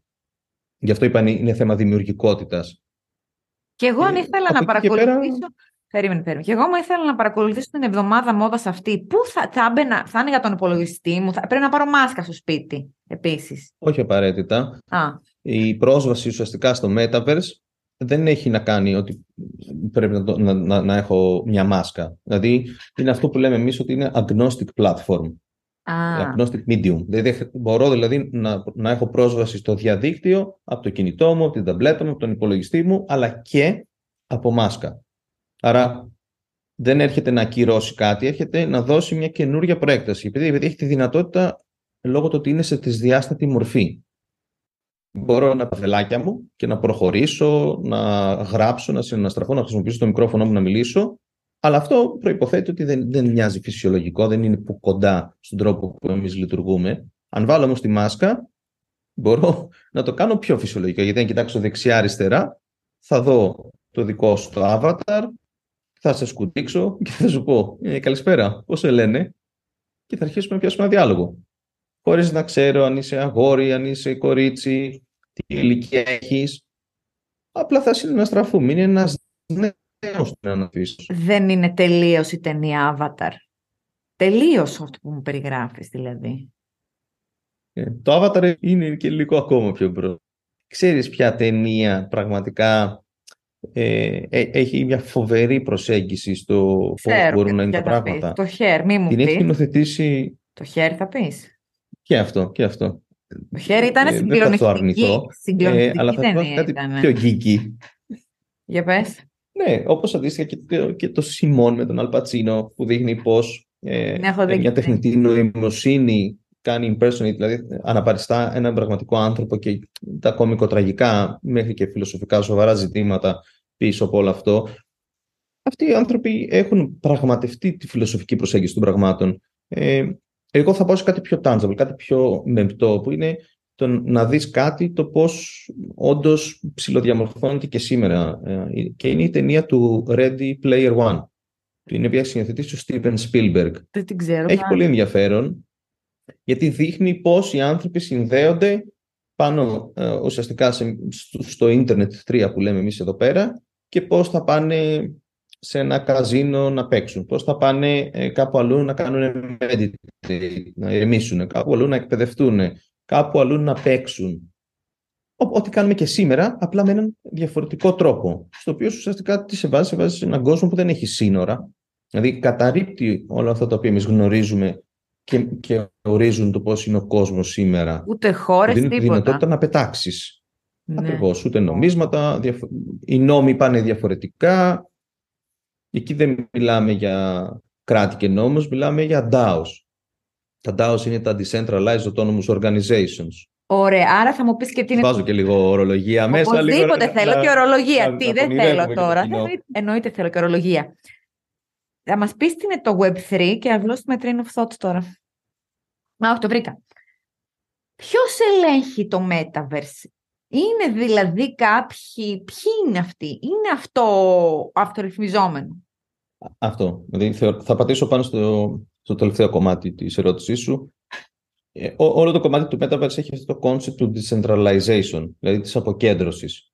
Γι' αυτό είπαν είναι θέμα δημιουργικότητας. Και εγώ αν Ε, ήθελα από να εκεί και πέρα- παρακολουθήσω. Περίμενε, περίμενε. Και εγώ μου ήθελα να παρακολουθήσω την εβδομάδα μόδας αυτή. Πού θα, θα, έμπαινα, θα άνοιγα τον υπολογιστή μου, θα, πρέπει να πάρω μάσκα στο σπίτι επίσης. Όχι απαραίτητα. Α, Η πρόσβαση ουσιαστικά στο Metaverse δεν έχει να κάνει ότι πρέπει να, το- να, να, να έχω μια μάσκα. Δηλαδή είναι αυτό που λέμε εμείς ότι είναι agnostic platform. α, agnostic medium. Δηλαδή, μπορώ δηλαδή να, να έχω πρόσβαση στο διαδίκτυο από το κινητό μου, από την ταμπλέτα μου, από τον υπολογιστή μου, αλλά και από μάσκα. Άρα δεν έρχεται να ακυρώσει κάτι, έρχεται να δώσει μια καινούργια προέκταση. Επειδή, επειδή έχει τη δυνατότητα, λόγω του ότι είναι σε τρισδιάστατη μορφή. Μπορώ να παθελάκια μου και να προχωρήσω, να γράψω, να συναναστραφώ, να χρησιμοποιήσω το μικρόφωνο μου να μιλήσω. Αλλά αυτό προϋποθέτει ότι δεν, δεν μοιάζει φυσιολογικό, δεν είναι που κοντά στον τρόπο που εμείς λειτουργούμε. Αν βάλω όμως τη μάσκα, μπορώ να το κάνω πιο φυσιολογικό. Γιατί αν κοιτάξω δεξιά-αριστερά, θα δω το δικό σου το avatar, θα σε σκουτίξω και θα σου πω «Ε, «Καλησπέρα, πώς σε λένε» και θα αρχίσουμε να πιάσουμε ένα διάλογο. Χωρίς να ξέρω αν είσαι αγόρι, αν είσαι κορίτσι, τι ηλικία έχεις. Απλά θα συναναστραφούμε. Είναι ένας νέος να αναπτύσσεις. δεν είναι τελείως η ταινία Avatar. Τελείως αυτό που μου περιγράφεις, δηλαδή. Ε, Το Avatar είναι και λίγο ακόμα πιο μπρο. Ξέρεις ποια ταινία πραγματικά ε, ε, έχει μια φοβερή προσέγγιση στο πώς Ξέρω μπορούν να είναι ποια τα θα πράγματα. πεις. Το χέρ, μη μου Την έχει πεις. σκηνοθετήσει Το χέρ θα πεις. Και αυτό και αυτό. Το χέρ ήταν Ε, δεν θα το συγκλονιστική. αρνηθώ, Ε, Συγκλονιστική αλλά θα σου πω ταινία κάτι ήταν. πιο geeky. Για πες. Ναι, όπως αντίστοιχα και το, και το Σιμών με τον Αλπατσίνο που δείχνει πώς ε, Ναι, έχω δει μια και τεχνητή νοημοσύνη κάνει impersonate, δηλαδή αναπαριστά έναν πραγματικό άνθρωπο και τα κομικοτραγικά μέχρι και φιλοσοφικά σοβαρά ζητήματα πίσω από όλο αυτό. Αυτοί οι άνθρωποι έχουν πραγματευτεί τη φιλοσοφική προσέγγιση των πραγμάτων. Ε, εγώ θα πάω σε κάτι πιο tangible, κάτι πιο μεμπτό, που είναι το να δεις κάτι το πώς όντως ψηλοδιαμορφώνεται και σήμερα. Ε, και είναι η ταινία του Ready Player One, την οποία έχει συνηθίσει ο Steven Spielberg. Δεν την ξέρω. Έχει καν. πολύ ενδιαφέρον, γιατί δείχνει πώς οι άνθρωποι συνδέονται πάνω ε, ουσιαστικά σε, στο, στο Internet 3 που λέμε εμείς εδώ πέρα και πώς θα πάνε σε ένα καζίνο να παίξουν, πώς θα πάνε ε, κάπου αλλού να κάνουν meditate, να ηρεμήσουν, κάπου αλλού να εκπαιδευτούν, κάπου αλλού να παίξουν. Ό- Ό,τι κάνουμε και σήμερα, απλά με έναν διαφορετικό τρόπο, στο οποίο ουσιαστικά τι σε βάζει, σε βάζει σε έναν κόσμο που δεν έχει σύνορα, Δηλαδή καταρρύπτει όλα αυτά τα οποία εμείς γνωρίζουμε και, και ορίζουν το πώς είναι ο κόσμος σήμερα. Ούτε χώρες, Δίνει τη τίποτα. δυνατότητα να πετάξεις. Ναι. Ακριβώς, ούτε νομίσματα, διαφο- οι νόμοι πάνε διαφορετικά. Εκεί δεν μιλάμε για κράτη και νόμους, μιλάμε για DAOs. Τα DAOs είναι τα Decentralized Autonomous Organizations. Ωραία, άρα θα μου πεις και τι είναι Βάζω και λίγο ορολογία μέσα. λίγο Οπωσδήποτε να- θέλω να- και ορολογία. να- Τι να δεν πονηρεύουμε θέλω και το τώρα. κοινό. Εννοείται, εννοείται θέλω και ορολογία. Θα μας πεις τι είναι το Web3 και να με train of thoughts τώρα. Μα όχι, το βρήκα. Ποιος ελέγχει το Metaverse; Είναι δηλαδή κάποιοι, ποιοι είναι αυτοί, είναι αυτό αυτορυθμιζόμενο; Αυτό. Δηλαδή θα πατήσω πάνω στο, στο τελευταίο κομμάτι της ερώτησής σου. Ε, όλο το κομμάτι του Metaverse έχει αυτό το concept του decentralization, δηλαδή της αποκέντρωσης.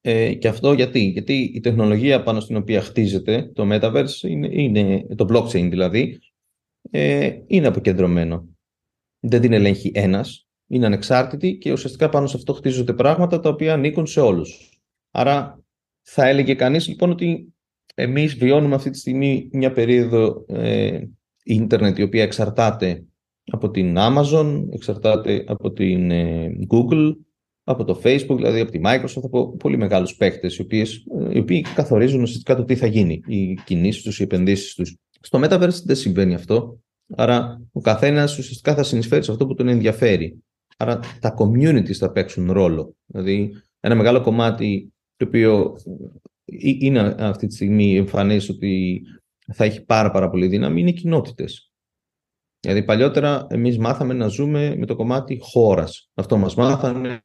Ε, και αυτό γιατί, γιατί η τεχνολογία πάνω στην οποία χτίζεται το Metaverse, είναι, είναι το blockchain δηλαδή, ε, είναι αποκεντρωμένο. Δεν την ελέγχει ένας, είναι ανεξάρτητη και ουσιαστικά πάνω σε αυτό χτίζονται πράγματα τα οποία ανήκουν σε όλους. Άρα θα έλεγε κανείς λοιπόν ότι εμείς βιώνουμε αυτή τη στιγμή μια περίοδο ε, ίντερνετ η οποία εξαρτάται από την Amazon, εξαρτάται από την ε, Google, από το Facebook, δηλαδή από τη Microsoft, από πολύ μεγάλους παίκτες, οι, οποίες, οι οποίοι καθορίζουν ουσιαστικά το τι θα γίνει, οι κινήσεις τους, οι επενδύσεις τους. Στο Metaverse δεν συμβαίνει αυτό, άρα ο καθένας ουσιαστικά θα συνεισφέρει σε αυτό που τον ενδιαφέρει. Άρα τα communities θα παίξουν ρόλο. Δηλαδή ένα μεγάλο κομμάτι το οποίο είναι αυτή τη στιγμή εμφανές ότι θα έχει πάρα πάρα πολύ δύναμη είναι οι κοινότητες. Δηλαδή παλιότερα εμείς μάθαμε να ζούμε με το κομμάτι χώρας. Αυτό μας μάθανε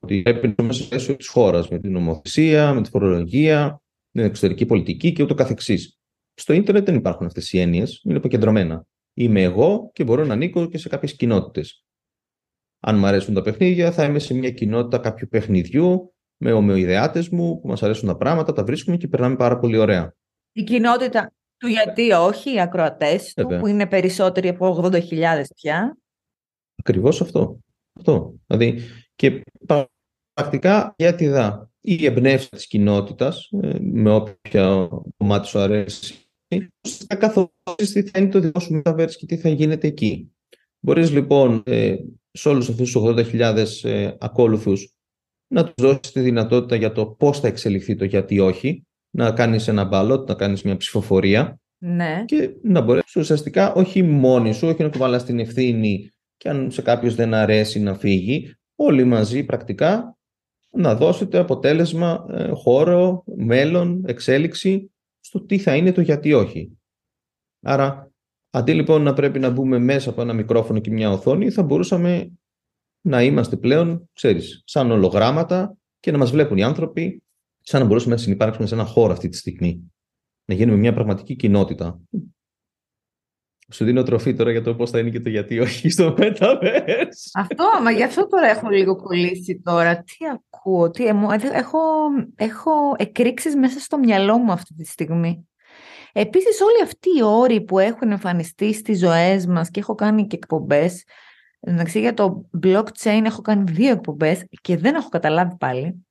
ότι πρέπει να είμαστε μέσω της χώρας με την νομοθεσία, με τη φορολογία, την εξωτερική πολιτική και ούτω καθεξής. Στο ίντερνετ δεν υπάρχουν αυτές οι έννοιες, είναι αποκεντρωμένα. Είμαι εγώ και μπορώ να ανήκω και σε κάποιες κοινότητες. Αν μου αρέσουν τα παιχνίδια, θα είμαι σε μια κοινότητα κάποιου παιχνιδιού με ομοειδεάτες μου που μας αρέσουν τα πράγματα, τα βρίσκουμε και περνάμε πάρα πολύ ωραία. Η κοινότητα του γιατί όχι, οι ακροατές του, που είναι περισσότεροι από 80.000 πια. Ακριβώς αυτό. αυτό. Δηλαδή, και πρακτικά γιατί δά. Η εμπνεύση της κοινότητας, ε, με όποια κομμάτι σου αρέσει, θα καθορίσει τι θα είναι το δικό σου Metaverse και τι θα γίνεται εκεί. Μπορείς λοιπόν ε, σε όλους αυτούς τους 80.000 ε, ακόλουθους να τους δώσεις τη δυνατότητα για το πώς θα εξελιχθεί το γιατί όχι, να κάνεις ένα μπαλότ, να κάνεις μια ψηφοφορία ναι. και να μπορέσεις ουσιαστικά όχι μόνοι σου, όχι να του βάλεις την ευθύνη και αν σε κάποιος δεν αρέσει να φύγει, όλοι μαζί πρακτικά να δώσετε αποτέλεσμα, ε, χώρο, μέλλον, εξέλιξη στο τι θα είναι το γιατί όχι. Άρα, αντί λοιπόν να πρέπει να μπούμε μέσα από ένα μικρόφωνο και μια οθόνη, θα μπορούσαμε να είμαστε πλέον, ξέρεις, σαν ολογράμματα και να μας βλέπουν οι άνθρωποι σαν να μπορούσαμε να συνεπάρξουμε σε ένα χώρο αυτή τη στιγμή. Να γίνουμε μια πραγματική κοινότητα. Σου δίνω τροφή τώρα για το πώς θα είναι και το γιατί όχι στο Metaverse. Αυτό, μα γι' αυτό τώρα έχω λίγο κολλήσει τώρα. Τι ακούω, τι, έχω, έχω εκρήξεις μέσα στο μυαλό μου αυτή τη στιγμή. Επίσης όλοι αυτοί οι όροι που έχουν εμφανιστεί στις ζωές μας και έχω κάνει και εκπομπές, εντάξει για το blockchain έχω κάνει δύο εκπομπές και δεν έχω καταλάβει πάλι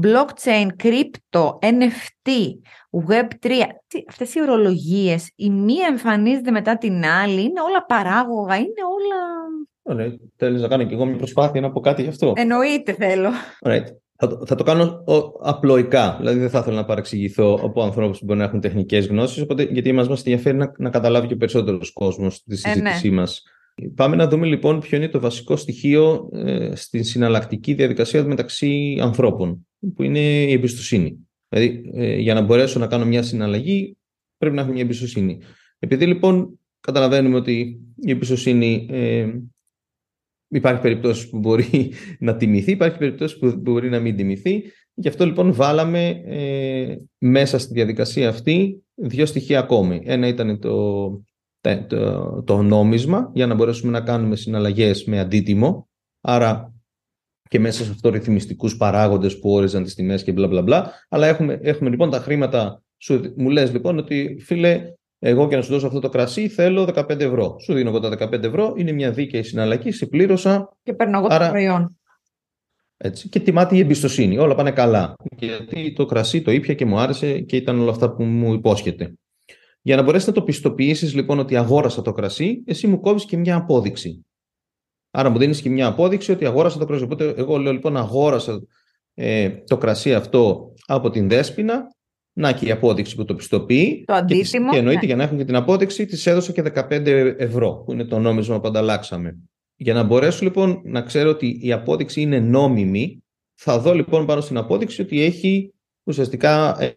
blockchain, crypto, NFT, web3, αυτές οι ορολογίες, η μία εμφανίζεται μετά την άλλη, είναι όλα παράγωγα, είναι όλα... Ωραία, θέλεις να κάνω και εγώ μια προσπάθεια να πω κάτι γι' αυτό; Εννοείται θέλω. Ωραία. Θα, το, θα το κάνω απλοϊκά, δηλαδή δεν θα ήθελα να παρεξηγηθώ από ανθρώπους που μπορεί να έχουν τεχνικές γνώσεις, οπότε, γιατί μας μας ενδιαφέρει να, να καταλάβει και ο περισσότερος κόσμος τη συζήτησή ε, ναι. μας. Πάμε να δούμε λοιπόν ποιο είναι το βασικό στοιχείο ε, στην συναλλακτική διαδικασία μεταξύ ανθρώπων που είναι η εμπιστοσύνη. Δηλαδή, ε, για να μπορέσω να κάνω μια συναλλαγή, πρέπει να έχω μια εμπιστοσύνη. Επειδή λοιπόν καταλαβαίνουμε ότι η εμπιστοσύνη ε, υπάρχει περίπτωση που μπορεί να τιμηθεί, υπάρχει περίπτωση που μπορεί να μην τιμηθεί. Γι' αυτό λοιπόν βάλαμε ε, μέσα στη διαδικασία αυτή δύο στοιχεία ακόμη. Ένα ήταν το, το, το νόμισμα για να μπορέσουμε να κάνουμε συναλλαγές με αντίτιμο. Άρα και μέσα σε αυτό ρυθμιστικού παράγοντες που όριζαν τις τιμές και μπλα μπλα μπλα. Αλλά έχουμε, έχουμε λοιπόν τα χρήματα. Σου, μου λες λοιπόν ότι φίλε, εγώ για να σου δώσω αυτό το κρασί θέλω 15 ευρώ. Σου δίνω εγώ τα 15 ευρώ, είναι μια δίκαιη συναλλαγή, σε πλήρωσα. Και παίρνω εγώ το προϊόν. Έτσι, και τιμάται η εμπιστοσύνη. Όλα πάνε καλά. Γιατί το κρασί το ήπια και μου άρεσε και ήταν όλα αυτά που μου υπόσχεται. Για να μπορέσει να το πιστοποιήσεις λοιπόν ότι αγόρασα το κρασί, εσύ μου κόβεις και μια απόδειξη. Άρα μου δίνεις και μια απόδειξη ότι αγόρασα το κρασί. Οπότε εγώ λέω λοιπόν αγόρασα ε, το κρασί αυτό από την Δέσποινα. Να και η απόδειξη που το πιστοποιεί. Το αντίτιμο. Και, εννοείται ναι. για να έχουν και την απόδειξη, της έδωσα και 15 ευρώ, που είναι το νόμισμα που ανταλλάξαμε. Για να μπορέσω λοιπόν να ξέρω ότι η απόδειξη είναι νόμιμη, θα δω λοιπόν πάνω στην απόδειξη ότι έχει ουσιαστικά ε,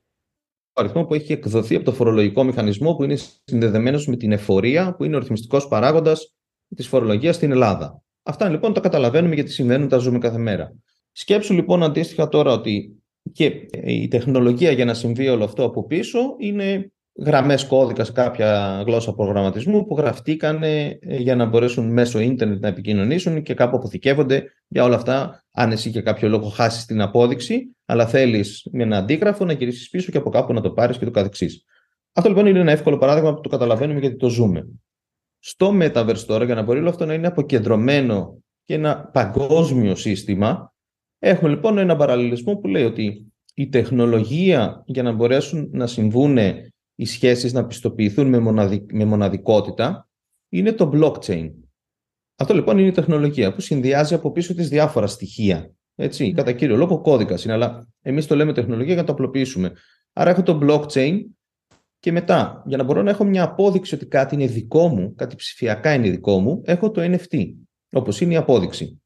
αριθμό που έχει εκδοθεί από το φορολογικό μηχανισμό που είναι συνδεδεμένος με την εφορία, που είναι ο ρυθμιστικός παράγοντας της φορολογίας στην Ελλάδα. Αυτά λοιπόν τα καταλαβαίνουμε γιατί συμβαίνουν, τα ζούμε κάθε μέρα. Σκέψου λοιπόν αντίστοιχα τώρα ότι και η τεχνολογία για να συμβεί όλο αυτό από πίσω είναι γραμμές κώδικας σε κάποια γλώσσα προγραμματισμού που γραφτήκαν ε, για να μπορέσουν μέσω ίντερνετ να επικοινωνήσουν και κάπου αποθηκεύονται για όλα αυτά. Αν εσύ για κάποιο λόγο χάσεις την απόδειξη, αλλά θέλεις με ένα αντίγραφο να γυρίσεις πίσω και από κάπου να το πάρεις και το καθεξής. Αυτό λοιπόν είναι ένα εύκολο παράδειγμα που το καταλαβαίνουμε γιατί το ζούμε. Στο Metaverse τώρα, για να μπορεί όλο αυτό να είναι αποκεντρωμένο και ένα παγκόσμιο σύστημα, έχουμε λοιπόν ένα παραλληλισμό που λέει ότι η τεχνολογία για να μπορέσουν να συμβούν οι σχέσεις να πιστοποιηθούν με, με μοναδικότητα είναι το blockchain. Αυτό λοιπόν είναι η τεχνολογία που συνδυάζει από πίσω τις διάφορα στοιχεία. Έτσι, κατά κύριο λόγο κώδικας είναι, αλλά εμείς το λέμε τεχνολογία για να το απλοποιήσουμε. Άρα έχω το blockchain και μετά, για να μπορώ να έχω μια απόδειξη ότι κάτι είναι δικό μου, κάτι ψηφιακά είναι δικό μου, έχω το NFT, όπως είναι η απόδειξη.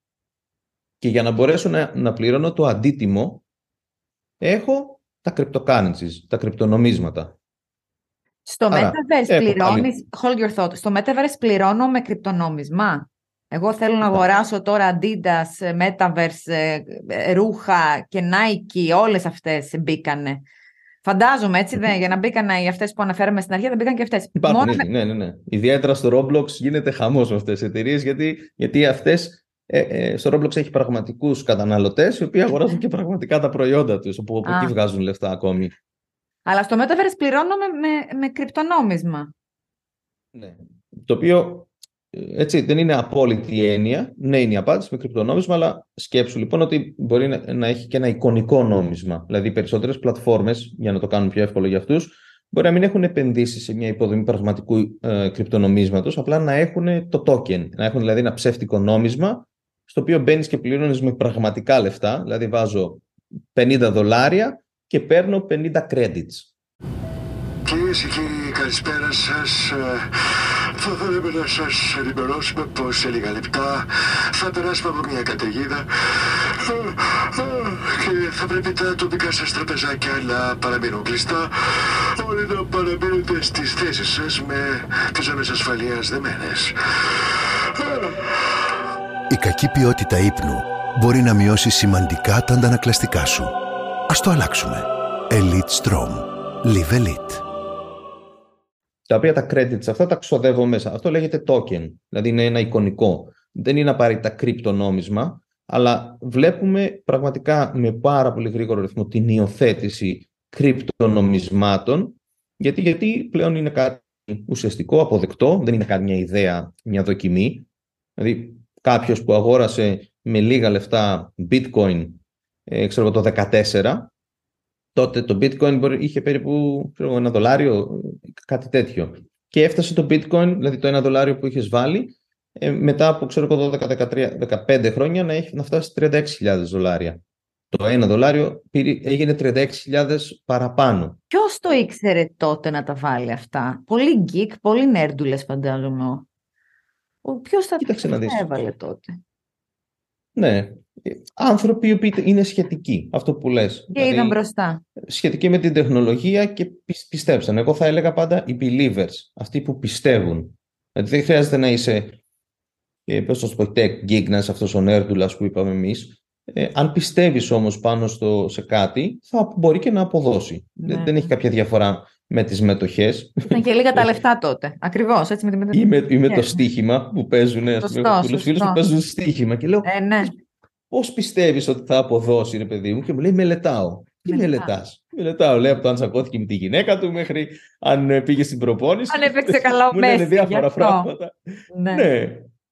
Και για να μπορέσω να, να πληρώνω το αντίτιμο, έχω τα cryptocurrencies, τα κρυπτονομίσματα. Στο Άρα, Metaverse πληρώνεις, hold your thought, στο Metaverse πληρώνω με κρυπτονόμισμα. Εγώ θέλω να αγοράσω τώρα Adidas, Metaverse, ε, ρούχα και Nike, όλες αυτές μπήκανε. Φαντάζομαι έτσι, δεν, για να μπήκαν οι αυτές που αναφέραμε στην αρχή, δεν μπήκαν και αυτές. Υπάρχουν, Μόνο... ναι, ναι, ναι. Ιδιαίτερα στο Roblox γίνεται χαμός με αυτές τις εταιρείες, γιατί, γιατί αυτές ε, ε, στο Roblox έχει πραγματικούς καταναλωτές, οι οποίοι αγοράζουν και πραγματικά τα προϊόντα τους, από, από εκεί βγάζουν λεφτά ακόμη. Αλλά στο Metaverse πληρώνω με, με, με κρυπτονόμισμα. Ναι. Το οποίο έτσι, δεν είναι απόλυτη η έννοια. Ναι, είναι η απάντηση με κρυπτονόμισμα, αλλά σκέψου λοιπόν ότι μπορεί να, να έχει και ένα εικονικό νόμισμα. Δηλαδή, οι περισσότερες πλατφόρμες, για να το κάνουν πιο εύκολο για αυτούς, μπορεί να μην έχουν επενδύσει σε μια υποδομή πραγματικού ε, κρυπτονομίσματος, απλά να έχουν το token. Να έχουν δηλαδή ένα ψεύτικο νόμισμα, στο οποίο μπαίνεις και πληρώνεις με πραγματικά λεφτά. Δηλαδή, βάζω 50 δολάρια και παίρνω 50 credits. Κυρίες και κύριοι, καλησπέρα σας. Θα θέλαμε να σας ενημερώσουμε πως σε λίγα λεπτά θα περάσουμε από μια καταιγίδα και θα πρέπει τα τοπικά σας τραπεζάκια να παραμείνουν κλειστά. Όλοι να παραμείνετε στις θέσεις σας με τις ζώνε ασφαλείας δεμένες. Η κακή ποιότητα ύπνου μπορεί να μειώσει σημαντικά τα αντανακλαστικά σου. Ας το αλλάξουμε. Elite Strom. Live Elite. Τα οποία τα credits αυτά τα ξοδεύω μέσα. Αυτό λέγεται token. Δηλαδή είναι ένα εικονικό. Δεν είναι απαραίτητα κρυπτονόμισμα, αλλά βλέπουμε πραγματικά με πάρα πολύ γρήγορο ρυθμό την υιοθέτηση κρυπτονομισμάτων, γιατί, γιατί πλέον είναι κάτι ουσιαστικό, αποδεκτό, δεν είναι κάτι μια ιδέα, μια δοκιμή. Δηλαδή κάποιος που αγόρασε με λίγα λεφτά bitcoin ε, ξέρω το 2014, τότε το bitcoin είχε περίπου ξέρω, ένα δολάριο, κάτι τέτοιο. Και έφτασε το bitcoin, δηλαδή το ένα δολάριο που είχες βάλει, ε, μετά από ξέρω 12-15 χρόνια να, έχει, να φτάσει 36.000 δολάρια. Το ένα δολάριο έγινε 36.000 παραπάνω. Ποιος το ήξερε τότε να τα βάλει αυτά; Πολύ geek, πολύ νέρντουλες φαντάζομαι. Ποιος θα τα έβαλε τότε; Ναι, άνθρωποι οι οποίοι είναι σχετικοί, αυτό που λες. Και δηλαδή, είδαν μπροστά. Σχετικοί με την τεχνολογία και πιστέψαν. Εγώ θα έλεγα πάντα οι believers, αυτοί που πιστεύουν. Δηλαδή δεν χρειάζεται να είσαι, ε, πώς το σου πω, tech geek, να είσαι αυτός ο νέρντουλας που είπαμε εμείς. Ε, αν πιστεύεις όμως πάνω στο, σε κάτι, θα μπορεί και να αποδώσει. Ναι. Δεν, δεν έχει κάποια διαφορά με τις μετοχές. Ήταν και λίγα τα λεφτά τότε. Ακριβώς, έτσι με τη μετοχή. Ή με, ή με το στοίχημα που παίζουν, σωστό, φίλους που παίζουν στοίχημα. Και λέω, ε, ναι. Πώς πιστεύεις ότι θα αποδώσει, ρε παιδί μου, και μου λέει, μελετάω. Τι μελετάς. Μελετάω, λέει από το αν τσακώθηκε με τη γυναίκα του μέχρι αν ε, πήγε στην προπόνηση. Αν έπαιξε καλά ο Μέση. Μου διάφορα πράγματα. Ναι. ναι.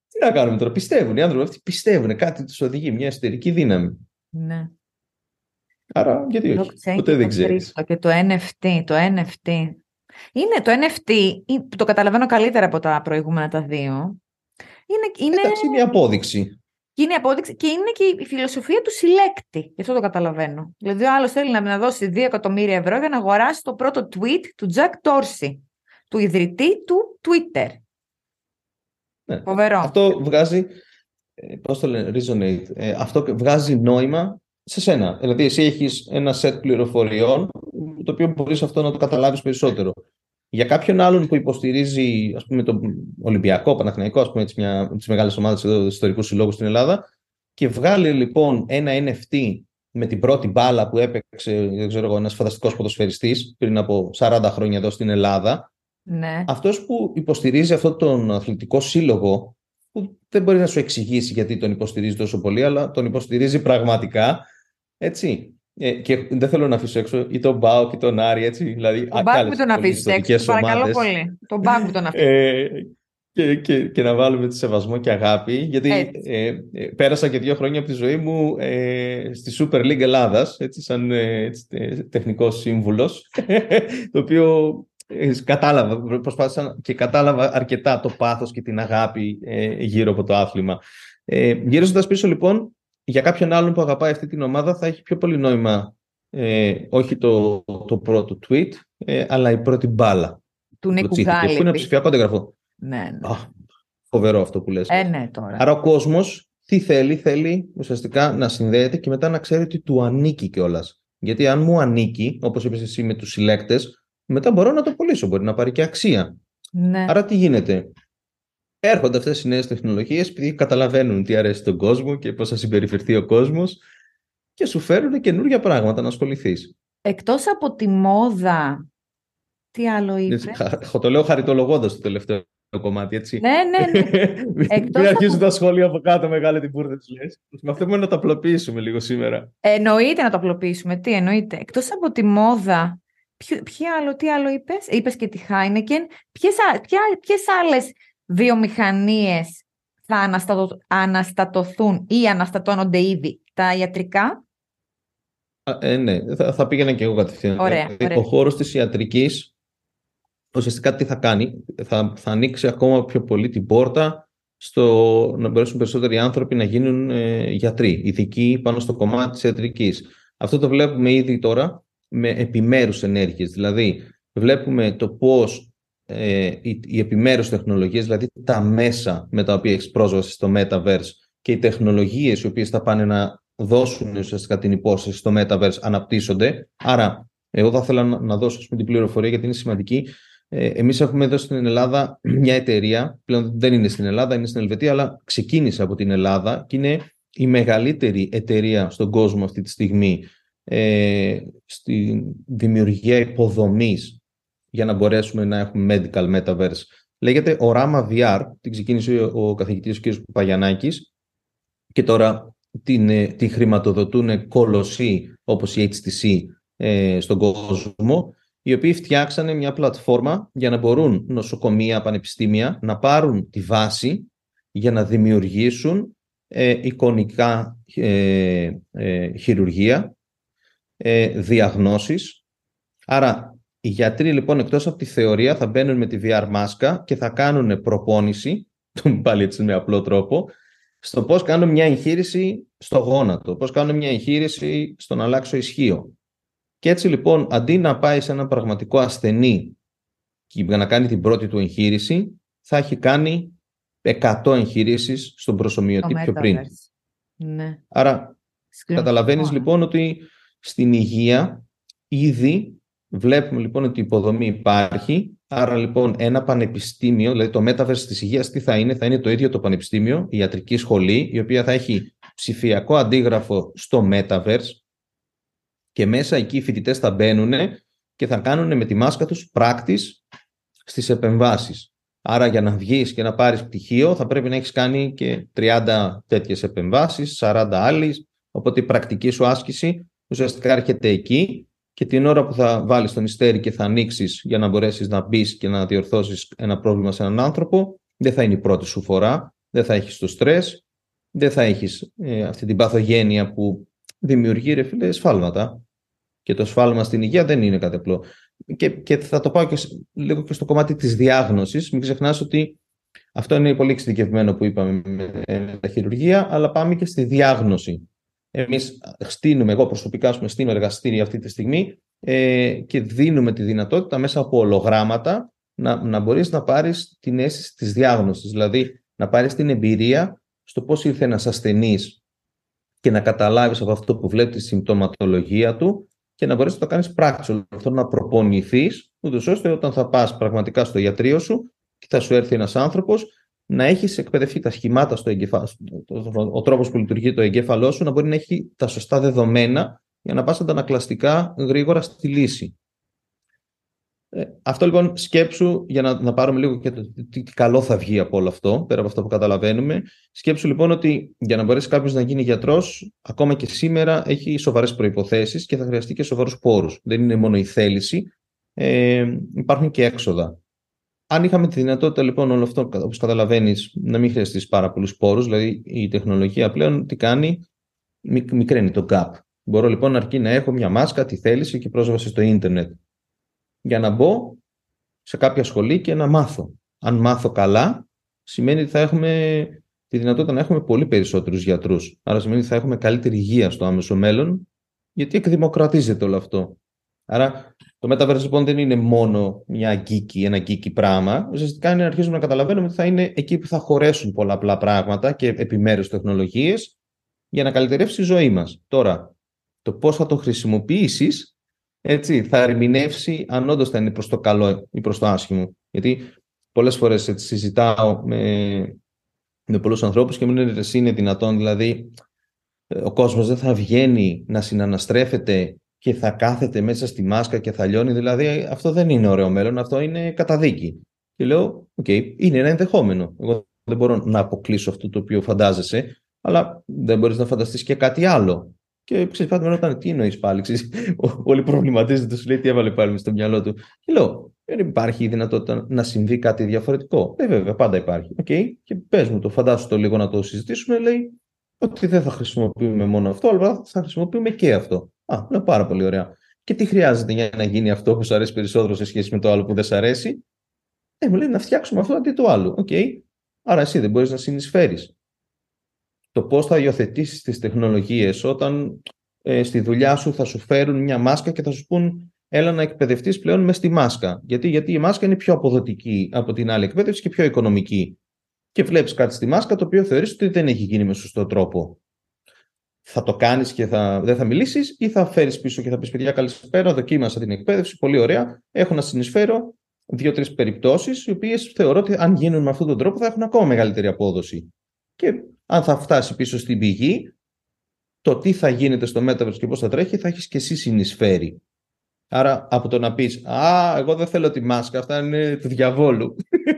Τι να κάνουμε τώρα. Πιστεύουν οι άνθρωποι αυτοί. Πιστεύουν. Κάτι τους οδηγεί. Μια εσωτερική δύναμη. Ναι. Άρα γιατί όχι. Ποτέ δεν ξέρεις. Και το NFT. Το NFT. Είναι το NFT, που το καταλαβαίνω καλύτερα από τα προηγούμενα τα δύο. Είναι, είναι... Εντάξει, μια απόδειξη. Είναι απόδειξη και είναι και η φιλοσοφία του συλλέκτη. Γι' αυτό το καταλαβαίνω. Δηλαδή, ο άλλος θέλει να δώσει 2 εκατομμύρια ευρώ για να αγοράσει το πρώτο tweet του Jack Dorsey, του ιδρυτή του Twitter. Ναι. Φοβερό. Αυτό βγάζει. Ε, Πώς το λένε, resonate. Ε, αυτό βγάζει νόημα σε σένα. Δηλαδή, εσύ έχεις ένα σετ πληροφοριών, το οποίο μπορείς αυτό να το καταλάβεις περισσότερο. Για κάποιον άλλον που υποστηρίζει ας πούμε, τον Ολυμπιακό, Παναθηναϊκό, ας πούμε, έτσι, μια, τις μεγάλες ομάδες εδώ, ιστορικούς συλλόγους στην Ελλάδα και βγάλει λοιπόν ένα NFT με την πρώτη μπάλα που έπαιξε δεν ξέρω, ένας φανταστικός ποδοσφαιριστής πριν από 40 χρόνια εδώ στην Ελλάδα Ναι. αυτός που υποστηρίζει αυτόν τον αθλητικό σύλλογο που δεν μπορεί να σου εξηγήσει γιατί τον υποστηρίζει τόσο πολύ αλλά τον υποστηρίζει πραγματικά έτσι ε, και δεν θέλω να αφήσω έξω ή τον Μπάουκ ή τον Άρη έτσι δηλαδή Τον Μπάουκ μην τον πολύ αφήσει έξω. ιστορικές Παρακαλώ ομάδες. πολύ. Τον Μπάουκ μην τον αφήσεις. Ε, και, και, και να βάλουμε τη σεβασμό και αγάπη γιατί Έτσι. ε, ε, πέρασα και δύο χρόνια από τη ζωή μου ε, στη Super League Ελλάδας έτσι, σαν ε, έτσι, τε- τεχνικός σύμβουλος το οποίο ε, κατάλαβα, προσπάθησα και κατάλαβα αρκετά το πάθος και την αγάπη ε, γύρω από το άθλημα. Ε, γυρίζοντας πίσω λοιπόν, για κάποιον άλλον που αγαπάει αυτή την ομάδα θα έχει πιο πολύ νόημα ε, όχι το, το πρώτο tweet, ε, αλλά η πρώτη μπάλα Του που Νίκου τσίθηκε, που είναι Γκάλιπη. ένα ψηφιακό αντίγραφο. Ναι, ναι. Α, φοβερό αυτό που λες. Ε, ναι, τώρα. Άρα ο κόσμος τι θέλει, θέλει ουσιαστικά να συνδέεται και μετά να ξέρει ότι του ανήκει κιόλας. Γιατί αν μου ανήκει, όπως είπες εσύ με τους συλλέκτες, μετά μπορώ να το πωλήσω, μπορεί να πάρει και αξία. Ναι. Άρα τι γίνεται; Έρχονται αυτές οι νέες τεχνολογίες επειδή καταλαβαίνουν τι αρέσει στον κόσμο και πώς θα συμπεριφερθεί ο κόσμος και σου φέρουν καινούργια πράγματα να ασχοληθείς. Εκτός από τη μόδα, τι άλλο είπες; Έτσι, χα- Το λέω χαριτολογώντας το τελευταίο κομμάτι, έτσι. Ναι, ναι, ναι. Μην Εκτός μην αρχίζουν από- τα σχόλια από κάτω μεγάλη την πούρδα της λες. Με αυτό να τα απλοποιήσουμε λίγο σήμερα. Εννοείται να το απλοποιήσουμε. Τι εννοείται; Εκτός από τη μόδα, ποιο, ποιο άλλο, τι άλλο είπες; Είπες και τη Heineken. Ποιες, α- ποια, ποιες άλλες βιομηχανίες θα αναστατω, αναστατωθούν ή αναστατώνονται ήδη. Τα ιατρικά; Α, Ε, ναι, θα, θα πήγαινα και εγώ κατευθείαν. Ωραία, Δηλαδή, ωραία. Ο χώρος της ιατρικής ουσιαστικά τι θα κάνει, θα, θα ανοίξει ακόμα πιο πολύ την πόρτα στο να μπορέσουν περισσότεροι άνθρωποι να γίνουν ε, γιατροί, ειδικοί πάνω στο κομμάτι της ιατρικής. Αυτό το βλέπουμε ήδη τώρα με επιμέρους ενέργειες. Δηλαδή, βλέπουμε το πώς ε, οι, οι επιμέρους τεχνολογίες, δηλαδή τα μέσα με τα οποία έχεις πρόσβαση στο Metaverse και οι τεχνολογίες οι οποίες θα πάνε να δώσουν ουσιαστικά την υπόσταση στο Metaverse αναπτύσσονται. Άρα, εγώ θα ήθελα να, να δώσω ας πούμε, την πληροφορία γιατί είναι σημαντική. Ε, εμείς έχουμε εδώ στην Ελλάδα μια εταιρεία, πλέον δεν είναι στην Ελλάδα, είναι στην Ελβετία, αλλά ξεκίνησε από την Ελλάδα και είναι η μεγαλύτερη εταιρεία στον κόσμο αυτή τη στιγμή ε, στη δημιουργία υποδομής για να μπορέσουμε να έχουμε medical metaverse. Λέγεται Orama VR, την ξεκίνησε ο καθηγητής κ. Παγιανάκης και τώρα την, ε, την χρηματοδοτούν κολοσσοί όπως η HTC ε, στον κόσμο, οι οποίοι φτιάξανε μια πλατφόρμα για να μπορούν νοσοκομεία, πανεπιστήμια να πάρουν τη βάση για να δημιουργήσουν ε, εικονικά ε, ε, χειρουργία, ε, διαγνώσεις. Άρα οι γιατροί λοιπόν εκτός από τη θεωρία θα μπαίνουν με τη VR μάσκα και θα κάνουν προπόνηση, πάλι έτσι με απλό τρόπο, στο πώς κάνουν μια εγχείρηση στο γόνατο, πώς κάνουν μια εγχείρηση στο να αλλάξω ισχύο. Και έτσι λοιπόν αντί να πάει σε ένα πραγματικό ασθενή και να κάνει την πρώτη του εγχείρηση, θα έχει κάνει 100 εγχειρήσεις στον προσωμιωτή Το πιο πριν. Metaverse. Ναι. Άρα καταλαβαίνεις λοιπόν ότι στην υγεία ήδη βλέπουμε λοιπόν ότι η υποδομή υπάρχει. Άρα λοιπόν ένα πανεπιστήμιο, δηλαδή το Metaverse της υγείας τι θα είναι, θα είναι το ίδιο το πανεπιστήμιο, η ιατρική σχολή, η οποία θα έχει ψηφιακό αντίγραφο στο Metaverse και μέσα εκεί οι φοιτητές θα μπαίνουν και θα κάνουν με τη μάσκα τους πράκτης στις επεμβάσεις. Άρα για να βγεις και να πάρεις πτυχίο θα πρέπει να έχεις κάνει και 30 τέτοιες επεμβάσεις, 40 άλλες, οπότε η πρακτική σου άσκηση ουσιαστικά έρχεται εκεί και την ώρα που θα βάλεις τον ιστέρι και θα ανοίξεις για να μπορέσεις να μπεις και να διορθώσεις ένα πρόβλημα σε έναν άνθρωπο, δεν θα είναι η πρώτη σου φορά, δεν θα έχεις το στρες, δεν θα έχεις ε, αυτή την παθογένεια που δημιουργεί ρε φίλε σφάλματα και το σφάλμα στην υγεία δεν είναι κάτι απλό. Και, και θα το πάω και σ- λίγο και στο κομμάτι της διάγνωσης. Μην ξεχνάς ότι αυτό είναι πολύ εξειδικευμένο που είπαμε με, με τα χειρουργία, αλλά πάμε και στη διάγνωση. Εμείς στείλουμε, εγώ προσωπικά πούμε, στείλω εργαστήρια αυτή τη στιγμή ε, και δίνουμε τη δυνατότητα μέσα από ολογράμματα να, να μπορείς να πάρεις την αίσθηση της διάγνωσης, δηλαδή να πάρεις την εμπειρία στο πώς ήρθε ένας ασθενής και να καταλάβεις από αυτό που βλέπεις τη συμπτωματολογία του και να μπορέσει να το κάνεις πράξη. Αυτό να προπονηθείς, ούτως ώστε όταν θα πας πραγματικά στο ιατρείο σου και θα σου έρθει ένας άνθρωπος, να έχεις εκπαιδευτεί τα σχημάτα στο εγκεφάλαιο, ο τρόπος που λειτουργεί το εγκέφαλό σου, να μπορεί να έχει τα σωστά δεδομένα για να πας αντανακλαστικά γρήγορα στη λύση. Ε, αυτό λοιπόν σκέψου, για να, να πάρουμε λίγο και το τι, καλό θα βγει από όλο αυτό, πέρα από αυτό που καταλαβαίνουμε. Σκέψου λοιπόν ότι για να μπορέσει κάποιος να γίνει γιατρός, ακόμα και σήμερα έχει σοβαρές προποθέσει και θα χρειαστεί και σοβαρούς πόρους. Δεν είναι μόνο η θέληση, ε, υπάρχουν και έξοδα. Αν είχαμε τη δυνατότητα λοιπόν όλο αυτό, όπως καταλαβαίνεις, να μην χρειαστείς πάρα πολλούς πόρους, δηλαδή η τεχνολογία πλέον τι κάνει, μικραίνει το gap. Μπορώ λοιπόν αρκεί να έχω μια μάσκα, τη θέληση και πρόσβαση στο ίντερνετ για να μπω σε κάποια σχολή και να μάθω. Αν μάθω καλά, σημαίνει ότι θα έχουμε τη δυνατότητα να έχουμε πολύ περισσότερους γιατρούς. Άρα σημαίνει ότι θα έχουμε καλύτερη υγεία στο άμεσο μέλλον, γιατί εκδημοκρατίζεται όλο αυτό. Άρα το Metaverse λοιπόν δεν είναι μόνο μια γκίκη, ένα γκίκη πράγμα. Ουσιαστικά είναι να αρχίζουμε να καταλαβαίνουμε ότι θα είναι εκεί που θα χωρέσουν πολλαπλά πράγματα και επιμέρους τεχνολογίες για να καλυτερεύσει η ζωή μας. Τώρα, το πώς θα το χρησιμοποιήσεις έτσι, θα ερμηνεύσει αν όντως θα είναι προς το καλό ή προς το άσχημο. Γιατί πολλές φορές συζητάω με, με πολλούς ανθρώπους και μου λένε εσύ είναι δυνατόν, δηλαδή ο κόσμος δεν θα βγαίνει να συναναστρέφεται και θα κάθεται μέσα στη μάσκα και θα λιώνει. Δηλαδή αυτό δεν είναι ωραίο μέλλον, αυτό είναι καταδίκη. Και λέω, οκ, okay, είναι ένα ενδεχόμενο. Εγώ δεν μπορώ να αποκλείσω αυτό το οποίο φαντάζεσαι, αλλά δεν μπορείς να φανταστείς και κάτι άλλο. Και ξέρει, πάντα με ρωτάνε τι εννοείς πάλι. Ξέρεις, όλοι προβληματίζονται, σου λέει τι έβαλε πάλι στο μυαλό του. Και λέω, δεν υπάρχει η δυνατότητα να συμβεί κάτι διαφορετικό. Ε, βέβαια, πάντα υπάρχει. Okay. Και πες μου το, φαντάσου το λίγο να το συζητήσουμε. Λέει ότι δεν θα χρησιμοποιούμε μόνο αυτό, αλλά θα χρησιμοποιούμε και αυτό. Α, είναι πάρα πολύ ωραία. Και τι χρειάζεται για να γίνει αυτό που σου αρέσει περισσότερο σε σχέση με το άλλο που δεν σου αρέσει; Ε, μου λέει να φτιάξουμε αυτό αντί το άλλο. Okay. Άρα εσύ δεν μπορείς να συνεισφέρεις το πώς θα υιοθετήσεις τις τεχνολογίες όταν ε, στη δουλειά σου θα σου φέρουν μια μάσκα και θα σου πούν έλα να εκπαιδευτείς πλέον μες στη μάσκα. Γιατί, γιατί η μάσκα είναι πιο αποδοτική από την άλλη εκπαίδευση και πιο οικονομική. Και βλέπεις κάτι στη μάσκα το οποίο θεωρείς ότι δεν έχει γίνει με σωστό τρόπο. Θα το κάνεις και θα, δεν θα μιλήσεις, ή θα φέρεις πίσω και θα πεις: Παιδιά, καλησπέρα, δοκίμασα την εκπαίδευση. Πολύ ωραία. Έχω να συνεισφέρω δύο-τρεις περιπτώσεις, οι οποίες θεωρώ ότι αν γίνουν με αυτόν τον τρόπο θα έχουν ακόμα μεγαλύτερη απόδοση. Και αν θα φτάσει πίσω στην πηγή, το τι θα γίνεται στο Metaverse και πώς θα τρέχει, θα έχεις και εσύ συνεισφέρει. Άρα από το να πεις «Α, εγώ δεν θέλω τη μάσκα, αυτά είναι του διαβόλου».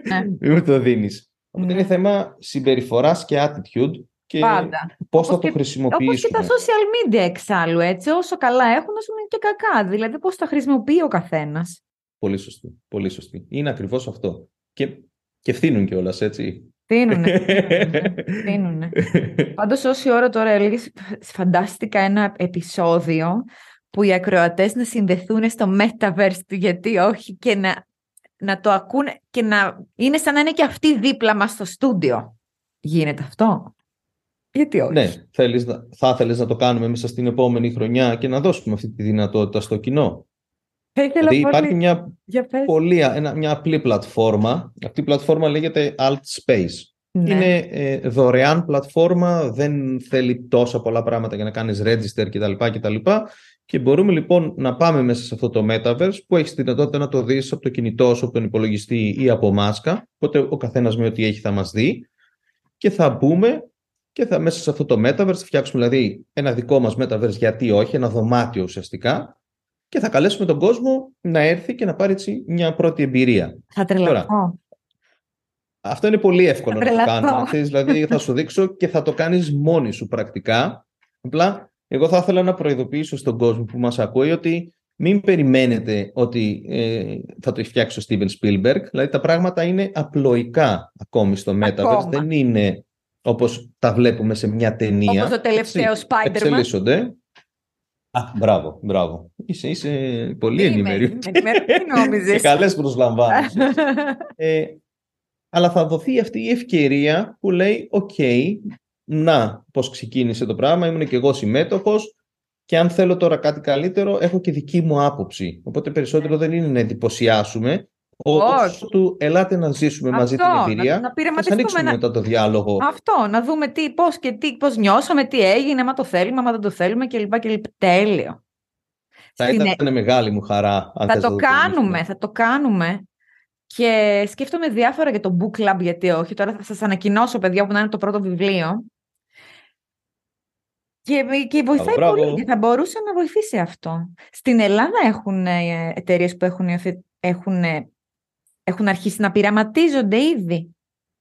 Ναι. Μην το δίνεις. Ναι. είναι θέμα συμπεριφοράς και attitude και Πάντα. πώς θα το χρησιμοποιήσουμε. Όπως και τα social media εξάλλου, έτσι. Όσο καλά έχουν, όσο είναι και κακά. Δηλαδή πώς τα χρησιμοποιεί ο καθένας. Πολύ σωστή. Πολύ σωστή. Είναι ακριβώς αυτό. Και, και φθήνουν κιόλας, έτσι. Φθήνουνε. Φθήνουνε. Πάντως όση ώρα τώρα έλεγες, φαντάστηκα ένα επεισόδιο που οι ακροατές να συνδεθούν στο Metaverse του γιατί όχι και να, να το ακούνε και να είναι σαν να είναι και αυτοί δίπλα μας στο στούντιο. Γίνεται αυτό; Γιατί όχι; Ναι, θέλεις, θα ήθελες να το κάνουμε μέσα στην επόμενη χρονιά και να δώσουμε αυτή τη δυνατότητα στο κοινό. Δηλαδή υπάρχει μια, πολύ, ένα, μια απλή πλατφόρμα. Αυτή η πλατφόρμα λέγεται Alt Space. Ναι. Είναι ε, δωρεάν πλατφόρμα, δεν θέλει τόσα πολλά πράγματα για να κάνεις register κτλ. κτλ. Και μπορούμε λοιπόν να πάμε μέσα σε αυτό το Metaverse που έχεις τη δυνατότητα να το δεις από το κινητό σου, από τον υπολογιστή ή από μάσκα. Οπότε ο καθένας με ό,τι έχει θα μας δει. Και θα μπούμε και θα μέσα σε αυτό το Metaverse θα φτιάξουμε δηλαδή ένα δικό μας Metaverse γιατί όχι, ένα δωμάτιο ουσιαστικά και θα καλέσουμε τον κόσμο να έρθει και να πάρει έτσι μια πρώτη εμπειρία. Θα τρελαθώ. αυτό είναι πολύ εύκολο να το κάνω. δηλαδή θα σου δείξω και θα το κάνεις μόνη σου πρακτικά. Απλά εγώ θα ήθελα να προειδοποιήσω στον κόσμο που μας ακούει ότι μην περιμένετε ότι ε, θα το έχει φτιάξει ο Steven Spielberg. Δηλαδή τα πράγματα είναι απλοϊκά ακόμη στο Metaverse. Δεν είναι όπως τα βλέπουμε σε μια ταινία. Όπως το τελευταίο Spider-Man. Εξελίσσονται. Α, μπράβο, μπράβο. Είσαι, είσαι πολύ ενημερή. Και καλές προσλαμβάνεις. ε, αλλά θα δοθεί αυτή η ευκαιρία που λέει, οκ, να, πώς ξεκίνησε το πράγμα, ήμουν και εγώ συμμέτοχος και αν θέλω τώρα κάτι καλύτερο, έχω και δική μου άποψη. Οπότε περισσότερο δεν είναι να εντυπωσιάσουμε, όχι. του ελάτε να ζήσουμε Αυτό, μαζί την εμπειρία να, να και ανοίξουμε να... μετά το διάλογο. Αυτό, να δούμε τι, πώς και τι, πώς νιώσαμε, τι έγινε, μα το θέλουμε, μα δεν το θέλουμε κλπ. κλπ. Τέλειο. Θα Συνε- ήταν μεγάλη μου χαρά. Αν Θα θες να το τονίσουμε. κάνουμε, θα το κάνουμε. Και σκέφτομαι διάφορα για το book club, γιατί όχι. Τώρα θα σας ανακοινώσω, παιδιά, που να είναι το πρώτο βιβλίο. Και, και βοηθάει Μπράβο. πολύ και θα μπορούσε να βοηθήσει αυτό. Στην Ελλάδα έχουν εταιρείες που έχουν, υιοθε- έχουν, ε, έχουν αρχίσει να πειραματίζονται ήδη.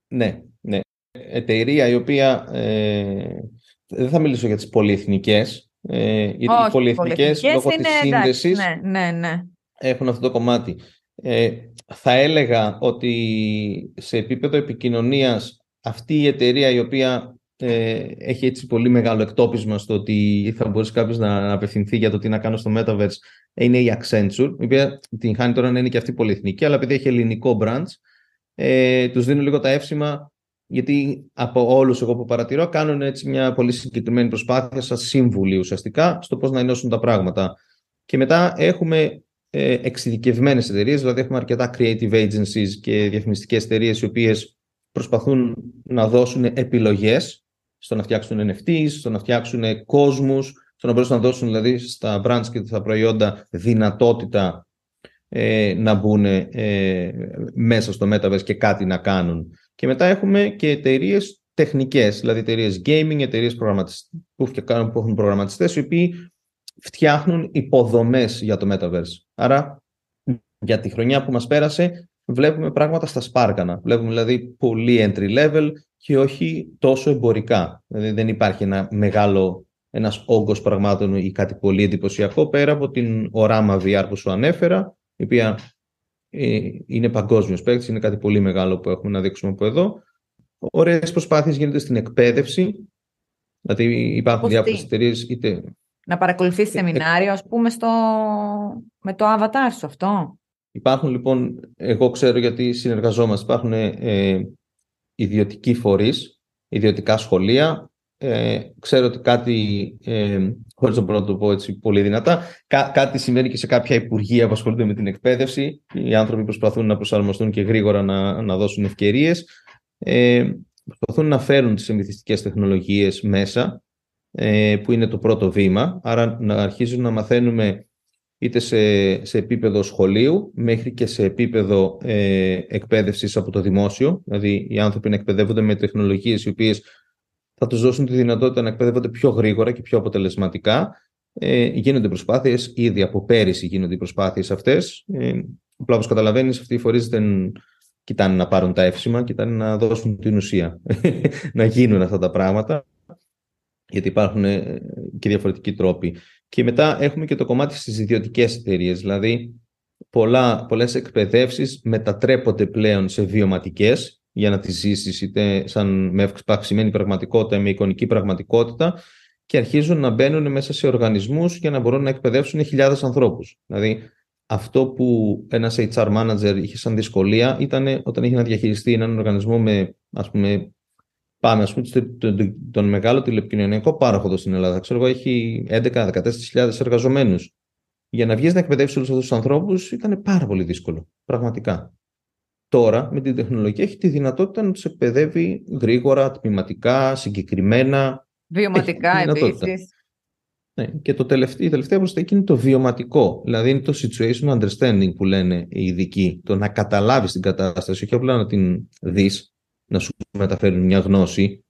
Ναι, ναι. Εταιρεία η οποία ε, δεν θα μιλήσω για τις πολυεθνικές, ε, γιατί οι Όχι, πολυεθνικές πολυεθνικές λόγω είναι, της εντάξει, σύνδεσης Ναι, ναι, ναι. έχουν αυτό το κομμάτι. Ε, θα έλεγα ότι σε επίπεδο επικοινωνίας αυτή η εταιρεία η οποία ε, έχει έτσι πολύ μεγάλο εκτόπισμα στο ότι θα μπορούσε κάποιος να, να απευθυνθεί για το τι να κάνω στο Metaverse είναι η Accenture, η οποία την χάνει τώρα να είναι και αυτή πολυεθνική, αλλά επειδή έχει ελληνικό branch, ε, τους δίνω λίγο τα εύσημα γιατί από όλους εγώ που παρατηρώ κάνουν έτσι μια πολύ συγκεκριμένη προσπάθεια σαν σύμβουλοι ουσιαστικά στο πώς να ενώσουν τα πράγματα. Και μετά έχουμε ε, εξειδικευμένες εταιρείες, δηλαδή έχουμε αρκετά creative agencies και διαφημιστικές εταιρείες οι οποίες προσπαθούν να δώσουν επιλογές στο να φτιάξουν NFTs, στο να φτιάξουν κόσμους, στο να μπορέσουν να δώσουν δηλαδή στα brands και στα προϊόντα δυνατότητα ε, να μπουν ε, μέσα στο Metaverse και κάτι να κάνουν. Και μετά έχουμε και εταιρείες τεχνικές, δηλαδή εταιρείες gaming, εταιρείες που, φτιάχνουν- που έχουν προγραμματιστές οι οποίοι φτιάχνουν υποδομές για το Metaverse. Άρα για τη χρονιά που μας πέρασε βλέπουμε πράγματα στα σπάρκανα. Βλέπουμε δηλαδή πολύ entry level και όχι τόσο εμπορικά. Δηλαδή δεν υπάρχει ένα μεγάλο, ένας όγκος πραγμάτων ή κάτι πολύ εντυπωσιακό πέρα από την οράμα VR που σου ανέφερα, η οποία ε, είναι παγκόσμιος παίκτης, είναι κάτι πολύ μεγάλο που έχουμε να δείξουμε από εδώ. Ωραίες προσπάθειες γίνονται στην εκπαίδευση, δηλαδή υπάρχουν Πώς διάφορες τι; εταιρείες είτε Να παρακολουθήσει σεμινάριο, ας πούμε, στο... με το avatar σου αυτό; Υπάρχουν λοιπόν, εγώ ξέρω γιατί συνεργαζόμαστε, υπάρχουν ε, ιδιωτικοί φορείς, ιδιωτικά σχολεία. Ε, ξέρω ότι κάτι, ε, χωρίς να μπορώ να το πω έτσι πολύ δυνατά, κά- κάτι συμβαίνει και σε κάποια υπουργεία που ασχολούνται με την εκπαίδευση. Οι άνθρωποι προσπαθούν να προσαρμοστούν και γρήγορα να, να δώσουν ευκαιρίες. Ε, προσπαθούν να φέρουν τις εμυθιστικές τεχνολογίες μέσα, ε, που είναι το πρώτο βήμα. Άρα να αρχίζουν να μαθαίνουμε είτε σε, σε επίπεδο σχολείου μέχρι και σε επίπεδο ε, εκπαίδευσης από το δημόσιο. Δηλαδή οι άνθρωποι να εκπαιδεύονται με τεχνολογίες οι οποίες θα τους δώσουν τη δυνατότητα να εκπαιδεύονται πιο γρήγορα και πιο αποτελεσματικά. Ε, γίνονται προσπάθειες, ήδη από πέρυσι γίνονται οι προσπάθειες αυτές. Ε, απλά όπως καταλαβαίνεις αυτοί οι φορείς δεν κοιτάνε να πάρουν τα εύσημα, κοιτάνε να δώσουν την ουσία, να γίνουν αυτά τα πράγματα γιατί υπάρχουν ε, και διαφορετικοί τρόποι. Και μετά έχουμε και το κομμάτι στις ιδιωτικές εταιρείες. Δηλαδή, πολλά, πολλές εκπαιδεύσεις μετατρέπονται πλέον σε βιωματικές για να τις ζήσεις είτε σαν με αυξημένη πραγματικότητα, με εικονική πραγματικότητα και αρχίζουν να μπαίνουν μέσα σε οργανισμούς για να μπορούν να εκπαιδεύσουν χιλιάδες ανθρώπους. Δηλαδή, αυτό που ένας HR manager είχε σαν δυσκολία ήταν όταν είχε να διαχειριστεί έναν οργανισμό με, ας πούμε, Πάμε, ας πούμε, στο- τον, τον μεγάλο τηλεπικοινωνιακό πάροχο εδώ στην Ελλάδα. Ξέρω εγώ, έχει 11-14 εργαζομένους. Για να βγεις να εκπαιδεύσεις όλους αυτούς τους ανθρώπους ήταν πάρα πολύ δύσκολο. Πραγματικά. Τώρα, με την τεχνολογία, έχει τη δυνατότητα να τους εκπαιδεύει γρήγορα, τμηματικά, συγκεκριμένα. Βιωματικά Έχει δυνατότητα. επίσης. Ναι. Και το τελευταίο, η τελευταία προσθήκη είναι το βιωματικό. Δηλαδή είναι το situation understanding που λένε οι ειδικοί. Το να καταλάβεις την κατάσταση, όχι απλά να την δεις, να σου μεταφέρουν μια γνώση.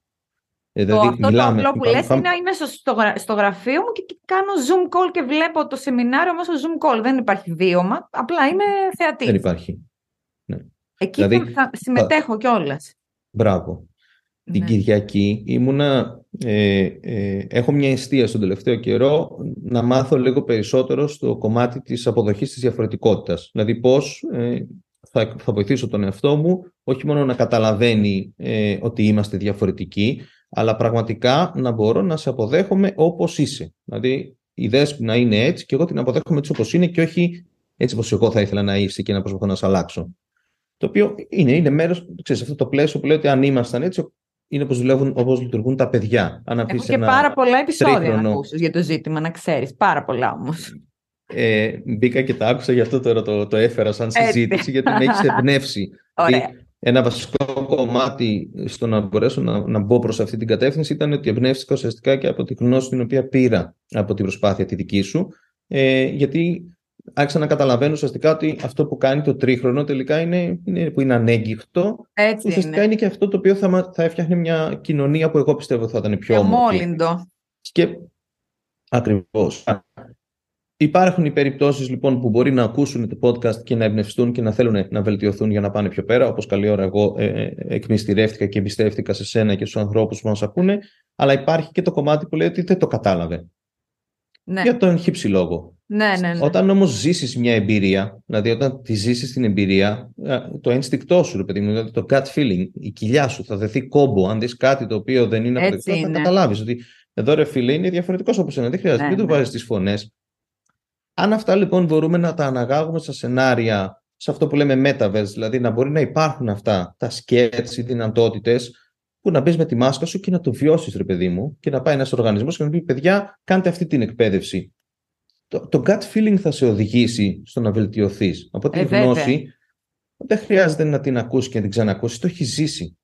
Ε, Το, δηλαδή, αυτό το μιλάμε, απλό που πάμε- λες πάμε- είναι είμαι στο, στο, γρα- στο γραφείο μου και, και κάνω zoom call και βλέπω το σεμινάριο μέσω zoom call. Δεν υπάρχει βίωμα, απλά είμαι θεατής. Δεν υπάρχει. Εκεί Δηλαδή, θα, θα συμμετέχω κιόλας. Μπράβο. Την Ναι. Κυριακή ήμουνα, ε, ε, έχω μια αιστεία στον τελευταίο καιρό να μάθω λίγο περισσότερο στο κομμάτι της αποδοχής της διαφορετικότητας. Δηλαδή πώς ε, θα, θα βοηθήσω τον εαυτό μου όχι μόνο να καταλαβαίνει ε, ότι είμαστε διαφορετικοί, αλλά πραγματικά να μπορώ να σε αποδέχομαι όπως είσαι. Δηλαδή η δέσποινα είναι έτσι και εγώ την αποδέχομαι έτσι όπως είναι και όχι έτσι όπως εγώ θα ήθελα να είσαι και να προσπαθώ να σε αλλάξω. Το οποίο είναι, είναι μέρος, ξέρεις, αυτό το πλαίσιο που λέει ότι αν ήμασταν έτσι, είναι όπως, δουλεύουν, όπως λειτουργούν τα παιδιά. Αν Έχω αφήσεις και ένα πάρα πολλά επεισόδια να τρίχρονο- ακούσεις για το ζήτημα, να ξέρεις. Πάρα πολλά όμως. Ε, μπήκα και τα άκουσα, γι' αυτό τώρα το, το έφερα σαν Έτσι. συζήτηση, γιατί με έχεις εμπνεύσει. Ωραία. Δηλαδή, ένα βασικό κομμάτι στο να μπορέσω να, να μπω προς αυτή την κατεύθυνση ήταν ότι εμπνεύστηκα ουσιαστικά και από τη γνώση την οποία πήρα από την προσπάθεια τη δική σου Ε, γιατί άρχισα να καταλαβαίνω ουσιαστικά ότι αυτό που κάνει το τρίχρονο τελικά είναι, είναι που είναι ανέγκυχτο. Έτσι ουσιαστικά είναι. είναι. και αυτό το οποίο θα, μα- θα έφτιαχνε μια κοινωνία που εγώ πιστεύω θα ήταν πιο Και όμορφη. μόλυντο. Και ακριβώς. Υπάρχουν οι περιπτώσεις λοιπόν που μπορεί να ακούσουν το podcast και να εμπνευστούν και να θέλουν να βελτιωθούν για να πάνε πιο πέρα. Όπως καλή ώρα εγώ ε, ε, εκμυστηρεύτηκα και εμπιστεύτηκα σε σένα και στους ανθρώπους που μας ακούνε. Αλλά υπάρχει και το κομμάτι που λέει ότι δεν το κατάλαβε. Ναι, Για τον χύψη λόγο. ναι, ναι. ναι. Όταν όμως ζήσεις μια εμπειρία, δηλαδή όταν τη ζήσεις την εμπειρία, ε, το ένστικτό σου, ρε παιδί μου, δηλαδή το gut feeling, η κοιλιά σου θα δεθεί κόμπο. Αν δεις κάτι το οποίο δεν είναι Έτσι αποδεκτό, θα είναι. καταλάβεις ότι εδώ ρε φίλε είναι διαφορετικός από σένα. Δεν χρειάζεται, Ναι, μην το ναι. βάζεις στις φωνές. Αν αυτά λοιπόν μπορούμε να τα αναγάγουμε στα σενάρια, σε αυτό που λέμε metaverse, δηλαδή να μπορεί να υπάρχουν αυτά τα sketches, οι δυνατότητες, που να μπεις με τη μάσκα σου και να το βιώσεις ρε παιδί μου και να πάει ένας οργανισμός και να πει παιδιά κάντε αυτή την εκπαίδευση το, το gut feeling θα σε οδηγήσει στο να βελτιωθείς. Από τη Ε, βέβαια. γνώση δεν χρειάζεται να την ακούσει και να την ξανακούσεις, το έχεις ζήσει.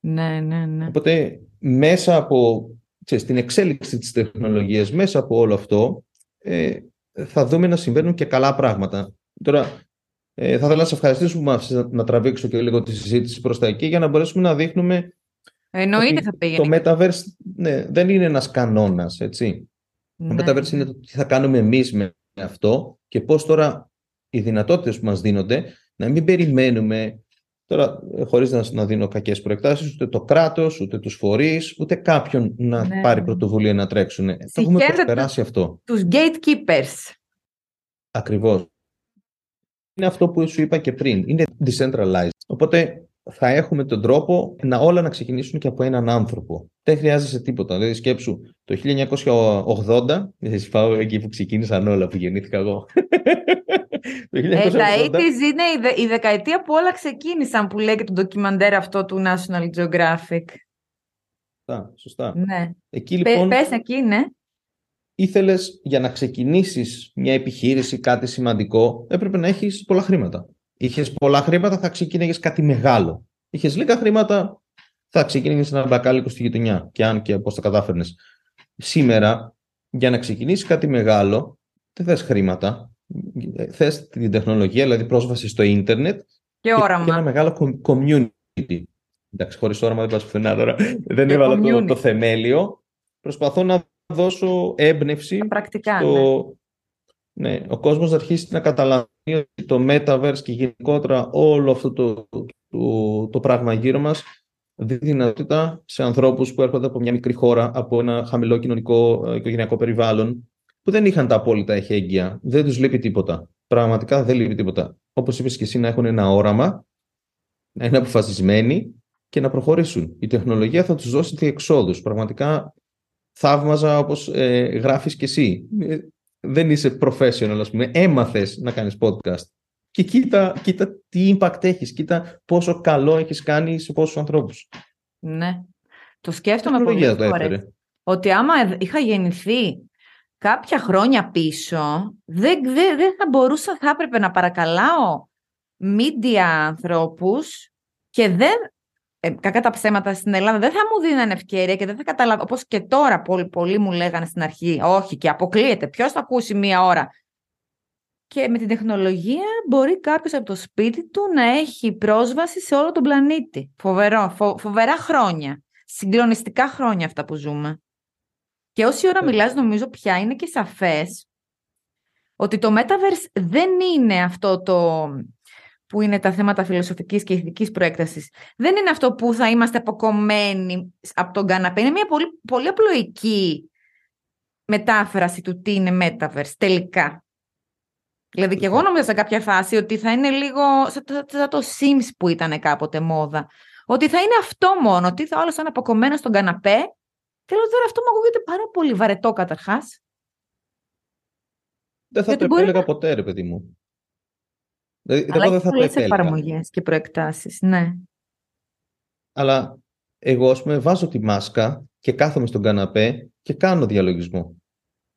Ναι, ναι, ναι. Οπότε μέσα από ξέρεις, την εξέλιξη της τεχνολογίας, μέσα από όλο αυτό, ε, θα δούμε να συμβαίνουν και καλά πράγματα. Τώρα, ε, θα ήθελα να σε ευχαριστήσω που με άφησες να, να τραβήξω και λίγο τη συζήτηση προς τα εκεί για να μπορέσουμε να δείχνουμε Εννοείται ότι θα πήγαινε. το metaverse ναι, δεν είναι ένας κανόνας, έτσι. Το Ναι, Metaverse είναι το τι θα κάνουμε εμείς με αυτό και πώς τώρα οι δυνατότητες που μας δίνονται να μην περιμένουμε τώρα ε, χωρίς να, να δίνω κακές προεκτάσεις ούτε το κράτος, ούτε τους φορείς, ούτε κάποιον να Ναι. πάρει πρωτοβουλία να τρέξουν. Το έχουμε Συγχαίρετε προσπεράσει αυτό. Τους gatekeepers. Ακριβώς. Είναι αυτό που σου είπα και πριν. Είναι decentralized. Οπότε θα έχουμε τον τρόπο να όλα να ξεκινήσουν και από έναν άνθρωπο. Δεν χρειάζεσαι τίποτα. Δηλαδή σκέψου το 1980, εσύ πάω εκεί που ξεκίνησαν όλα που γεννήθηκα εγώ. το Ε, τα 1980, 80s είναι η, δε- η δεκαετία που όλα ξεκίνησαν που λέει και το ντοκιμαντέρ αυτό του National Geographic. σωστά, σωστά. Ναι. Εκεί Πε- λοιπόν Πες εκεί, ναι. ήθελες για να ξεκινήσεις μια επιχείρηση, κάτι σημαντικό, έπρεπε να έχεις πολλά χρήματα. Είχες πολλά χρήματα, θα ξεκίνηγες κάτι μεγάλο. Είχες λίγα χρήματα, θα ξεκίνηγες ένα μπακάλικο στη γειτονιά. Και αν και πώς το κατάφερνες. Σήμερα, για να ξεκινήσεις κάτι μεγάλο, δεν θες χρήματα. Θες την τεχνολογία, δηλαδή πρόσβαση στο ίντερνετ Και και, και όραμα. ένα μεγάλο com- community. Εντάξει, χωρίς όραμα δεν πας πουθενά τώρα. Δεν Και έβαλα το, community. το θεμέλιο. Προσπαθώ να δώσω έμπνευση Τα πρακτικά, ναι. στο... Ναι, ο κόσμος να αρχίσει να καταλαβαίνει ότι το Metaverse και γενικότερα όλο αυτό το, το, το πράγμα γύρω μας δίνει δυνατότητα σε ανθρώπους που έρχονται από μια μικρή χώρα, από ένα χαμηλό κοινωνικό ε, οικογενειακό περιβάλλον, που δεν είχαν τα απόλυτα εχέγγυα. Δεν τους λείπει τίποτα. Πραγματικά δεν λείπει τίποτα. Όπως είπες και εσύ, να έχουν ένα όραμα, να είναι αποφασισμένοι και να προχωρήσουν. Η τεχνολογία θα τους δώσει διεξόδους. Πραγματικά θαύμαζα όπως ε, γράφεις και εσύ. Ε, δεν είσαι professional, ας πούμε. Έμαθες να κάνεις podcast. Και κοίτα, κοίτα τι impact έχεις. Κοίτα πόσο καλό έχεις κάνει σε πόσους ανθρώπους. Ναι. Το σκέφτομαι Τεχνολογία πολλές το φορές. έφερε. Ότι άμα ε- είχα γεννηθεί κάποια χρόνια πίσω, δεν, δεν, δεν θα μπορούσα, θα έπρεπε να παρακαλάω media ανθρώπους και δεν, ε, κακά τα ψέματα στην Ελλάδα, δεν θα μου δίνανε ευκαιρία και δεν θα καταλάβω, όπως και τώρα πολλοί, πολλοί μου λέγανε στην αρχή, όχι και αποκλείεται, ποιος θα ακούσει μία ώρα. Και με την τεχνολογία μπορεί κάποιος από το σπίτι του να έχει πρόσβαση σε όλο τον πλανήτη. Φοβερό, φο- φοβερά χρόνια. Συγκλονιστικά χρόνια αυτά που ζούμε. Και όση ώρα Ε. μιλάς νομίζω πια είναι και σαφές ότι το Metaverse δεν είναι αυτό το που είναι τα θέματα φιλοσοφικής και ηθικής προέκτασης. Δεν είναι αυτό που θα είμαστε αποκομμένοι από τον καναπέ. Είναι μια πολύ, πολύ απλοϊκή μετάφραση του τι είναι Metaverse τελικά. Δηλαδή και εγώ νόμιζα σε κάποια φάση ότι θα είναι λίγο σαν το, σαν το Sims που ήταν κάποτε μόδα. Ότι θα είναι αυτό μόνο, ότι θα όλος σαν αποκομμένος στον καναπέ. Και λέω τώρα αυτό μου ακούγεται πάρα πολύ βαρετό καταρχάς. Δεν θα Γιατί το μπορεί επέλεγα ποτέ, ρε παιδί μου. Δηλαδή, Αλλά εγώ έχει δεν θα το πολλές επέλεγα. εφαρμογές και προεκτάσεις, ναι. Αλλά εγώ, ας πούμε, βάζω τη μάσκα και κάθομαι στον καναπέ και κάνω διαλογισμό.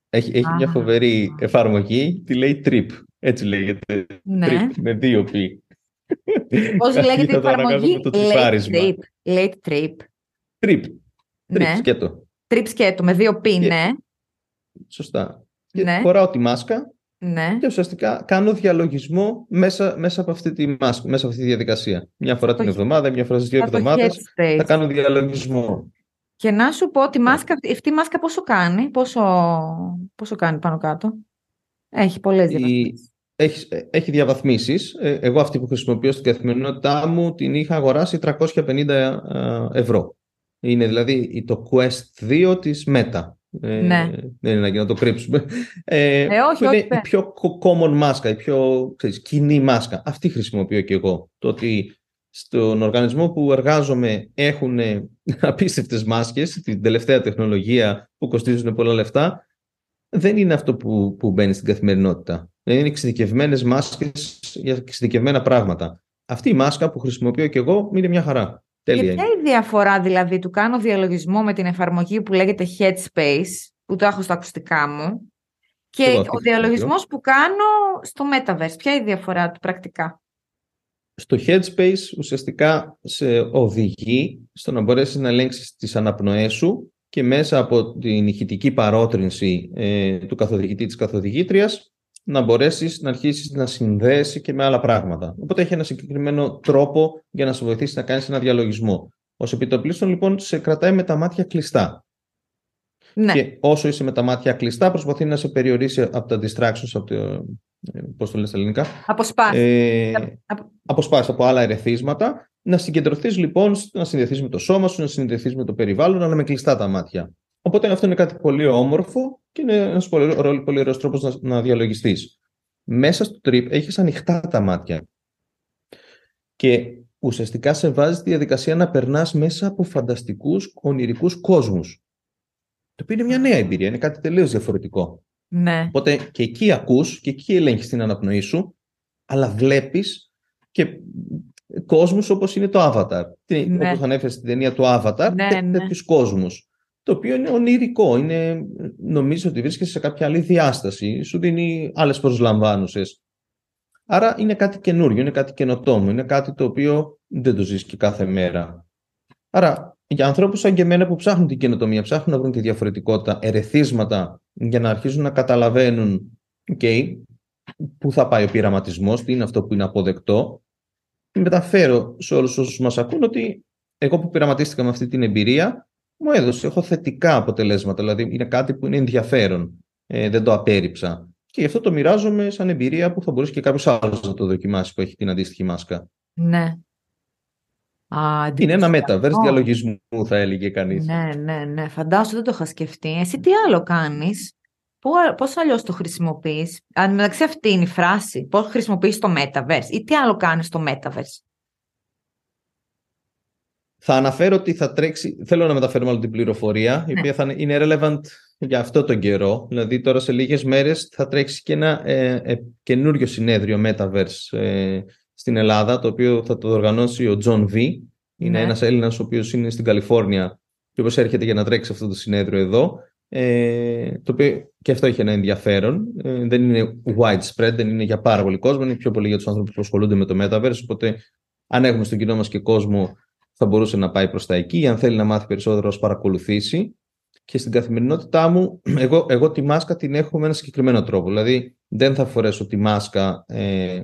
Έχει, έχει μια Α. φοβερή εφαρμογή, τη λέει Trip. Έτσι λέγεται. Ναι. Trip, με δύο π. Πώς λέγεται η Θα το αναγκάζω εφαρμογή; με το Late τριπάρισμα. Trip. Late Trip. Trip. Trip, Ναι. σκέτο. Trip σκέτο με δύο π, Και- ναι. Σωστά. Ναι. Φοράω τη μάσκα Ναι. και ουσιαστικά κάνω διαλογισμό μέσα, μέσα, από αυτή τη μάσκα, μέσα από αυτή τη διαδικασία. Μια φορά Το την χ- εβδομάδα, μια φορά στις δύο Από το εβδομάδες headspace. θα κάνω διαλογισμό. Και να σου πω, τη Ναι. μάσκα, αυτή η μάσκα πόσο κάνει, πόσο, πόσο κάνει πάνω κάτω; Έχει πολλές Η- διαβαθμίσεις. Έχεις, έχει διαβαθμίσεις. Ε, Εγώ αυτή που χρησιμοποιώ στην καθημερινότητά μου την είχα αγοράσει 350 ε, ευρώ. Είναι δηλαδή το Quest 2 της Meta. Ε, Ναι. Δεν είναι ανάγκη να το κρύψουμε. Ε, Ε, όχι, που είναι όχι, η πέ. πιο co- common μάσκα, η πιο ξέρεις, κοινή μάσκα. Αυτή χρησιμοποιώ και εγώ. Το ότι στον οργανισμό που εργάζομαι έχουν απίστευτες μάσκες, την τελευταία τεχνολογία που κοστίζουν πολλά λεφτά, δεν είναι αυτό που, που μπαίνει στην καθημερινότητα. Δεν είναι εξειδικευμένες μάσκες για εξειδικευμένα πράγματα. Αυτή η μάσκα που χρησιμοποιώ και εγώ είναι μια χαρά. Και Τέλεια. ποια είναι. είναι η διαφορά δηλαδή του κάνω διαλογισμό με την εφαρμογή που λέγεται Headspace, που το έχω στα ακουστικά μου, και εγώ ο αυτή χρησιμοποιώ. διαλογισμός που κάνω στο Metaverse. Ποια είναι η διαφορά του πρακτικά; Στο Headspace ουσιαστικά σε οδηγεί στο να μπορέσεις να ελέγξεις τις αναπνοές σου και μέσα από την ηχητική παρότρινση ε, του καθοδηγητή της καθοδηγήτριας να μπορέσεις να αρχίσεις να συνδέσει και με άλλα πράγματα. Οπότε έχει ένα συγκεκριμένο τρόπο για να σε βοηθήσει να κάνεις ένα διαλογισμό. Ως επιτοπλίστων λοιπόν σε κρατάει με τα μάτια κλειστά. Ναι, Και όσο είσαι με τα μάτια κλειστά προσπαθεί να σε περιορίσει από τα distractions, από το, ε, πώς το λες στα ελληνικά, αποσπάσεις. ε, απο- αποσπάσεις από άλλα ερεθίσματα, να συγκεντρωθείς λοιπόν, να συνδεθείς με το σώμα σου, να συνδεθείς με το περιβάλλον, αλλά με κλειστά τα μάτια. Οπότε αυτό είναι κάτι πολύ όμορφο και είναι ένας πολύ, ωραίο- πολύ ωραίος τρόπος να, να διαλογιστείς. Μέσα στο trip έχεις ανοιχτά τα μάτια και ουσιαστικά σε βάζει στη διαδικασία να περνάς μέσα από φανταστικούς ονειρικούς κόσμους. Το οποίο είναι μια νέα εμπειρία, είναι κάτι τελείως διαφορετικό. ναι. Οπότε και εκεί ακούς και εκεί ελέγχεις την αναπνοή σου, αλλά βλέπεις και κόσμους όπως είναι το Avatar. Τι- Ναι. Όπως ανέφερες στην ταινία του Avatar, Ναι, τέ- ναι. τέτοιους κόσμους. Το οποίο είναι ονειρικό, είναι, νομίζω ότι βρίσκεσαι σε κάποια άλλη διάσταση, σου δίνει άλλες προσλαμβάνουσες. Άρα είναι κάτι καινούριο, είναι κάτι καινοτόμο, είναι κάτι το οποίο δεν το ζεις και κάθε μέρα. Άρα για ανθρώπους σαν και εμένα που ψάχνουν την καινοτομία, ψάχνουν να βρουν τη διαφορετικότητα, ερεθίσματα για να αρχίσουν να καταλαβαίνουν okay, πού θα πάει ο πειραματισμός, τι είναι αυτό που είναι αποδεκτό. Μεταφέρω σε όλους όσους μας ακούν ότι εγώ που πειραματίστηκα με αυτή την εμπειρία μου έδωσε, έχω θετικά αποτελέσματα, δηλαδή είναι κάτι που είναι ενδιαφέρον, ε, δεν το απέρριψα. Και γι' αυτό το μοιράζομαι σαν εμπειρία που θα μπορούσε και κάποιος άλλος να το δοκιμάσει που έχει την αντίστοιχη μάσκα. ναι. Α, Είναι ένα εντυπωσιακό. metaverse διαλογισμού, θα έλεγε κανείς. Ναι, ναι, ναι. Φαντάζομαι δεν το είχα σκεφτεί. Εσύ τι άλλο κάνεις, Πού- πώς αλλιώς το χρησιμοποιείς; Αν μεταξύ αυτή είναι η φράση, πώς χρησιμοποιείς το Metaverse ή τι άλλο κάνεις στο Metaverse; Θα αναφέρω ότι θα τρέξει, θέλω να μεταφέρω μάλλον την πληροφορία, η Ναι. οποία θα είναι- είναι relevant για αυτό τον καιρό. Δηλαδή τώρα σε λίγες μέρες θα τρέξει και ένα ε, ε, καινούριο συνέδριο Metaverse ε, στην Ελλάδα, το οποίο θα το οργανώσει ο John V. Είναι Ναι. ένας Έλληνας ο οποίος είναι στην Καλιφόρνια και όπως έρχεται για να τρέξει αυτό το συνέδριο εδώ. Ε, το οποίο και αυτό έχει ένα ενδιαφέρον. Ε, δεν είναι widespread, δεν είναι για πάρα πολύ κόσμο, είναι πιο πολύ για τους ανθρώπους που ασχολούνται με το Metaverse, οπότε αν έχουμε στον κοινό μας και κόσμο θα μπορούσε να πάει προς τα εκεί. Αν θέλει να μάθει περισσότερο, ας παρακολουθήσει. Και στην καθημερινότητά μου, εγώ, εγώ τη μάσκα την έχω με ένα συγκεκριμένο τρόπο. Δηλαδή, δεν θα φορέσω τη μάσκα ε,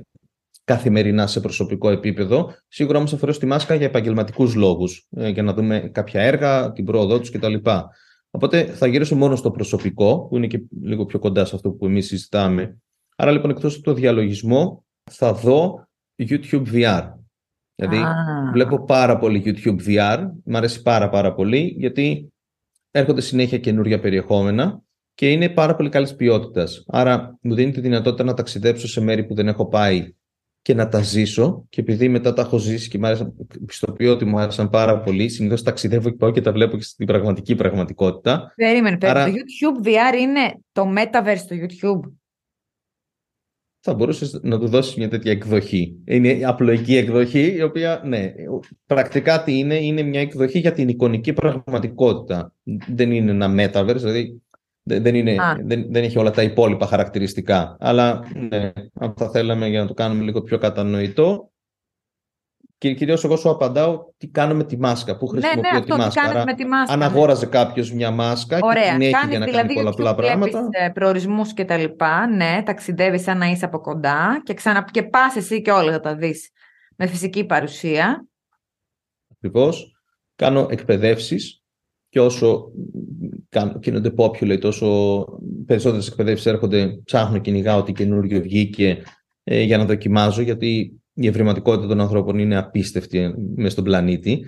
καθημερινά σε προσωπικό επίπεδο. Σίγουρα όμως θα φορέσω τη μάσκα για επαγγελματικούς λόγους, ε, για να δούμε κάποια έργα, την πρόοδό τους κτλ. Οπότε θα γυρίσω μόνο στο προσωπικό, που είναι και λίγο πιο κοντά σε αυτό που εμείς συζητάμε. Άρα λοιπόν εκτός από το διαλογισμό, θα δω YouTube VR. Δηλαδή, Α, Βλέπω πάρα πολύ YouTube VR, μου αρέσει πάρα πάρα πολύ γιατί έρχονται συνέχεια καινούργια περιεχόμενα και είναι πάρα πολύ καλής ποιότητας. Άρα μου δίνει τη δυνατότητα να ταξιδέψω σε μέρη που δεν έχω πάει και να τα ζήσω και επειδή μετά τα έχω ζήσει και μου άρεσαν, πιστοποιώ ότι μου άρεσαν πάρα πολύ, συνήθως ταξιδεύω και πάω και τα βλέπω και στην πραγματική πραγματικότητα. Περίμενε, περίμενε. άρα- Το YouTube VR είναι το Metaverse στο YouTube; Θα μπορούσες να του δώσεις μια τέτοια εκδοχή. Είναι η απλοϊκή εκδοχή, η οποία, ναι, πρακτικά τι είναι, είναι μια εκδοχή για την εικονική πραγματικότητα. Δεν είναι ένα metaverse, δηλαδή δεν, δεν, είναι, Α. δεν, δεν έχει όλα τα υπόλοιπα χαρακτηριστικά. Αλλά ναι, αν θα θέλαμε για να το κάνουμε λίγο πιο κατανοητό, Και κυρίως εγώ σου απαντάω τι κάνω με τη μάσκα, πού Ναι, ναι, χρησιμοποιώ αυτό τη τι μάσκα. κάνεις Άρα, με τη μάσκα. αν ναι. αγόραζε κάποιος μια μάσκα Ωραία. και την έχει Κάνεις για να δηλαδή κάνει πολλά YouTube, πράγματα. βλέπεις, ε, προορισμούς και τα λοιπά. Ναι, ταξιδεύεις σαν να είσαι από κοντά και, ξανα... και πας εσύ και όλα θα τα δεις με φυσική παρουσία. Ακριβώς. Κάνω εκπαιδεύσεις και όσο κάνω- γίνονται populate, όσο περισσότερες εκπαιδεύσεις έρχονται, ψάχνω, κυνηγάω ό,τι καινούριο βγήκε ε, για να δοκιμάζω, γιατί η ευρηματικότητα των ανθρώπων είναι απίστευτη μέσα στον πλανήτη.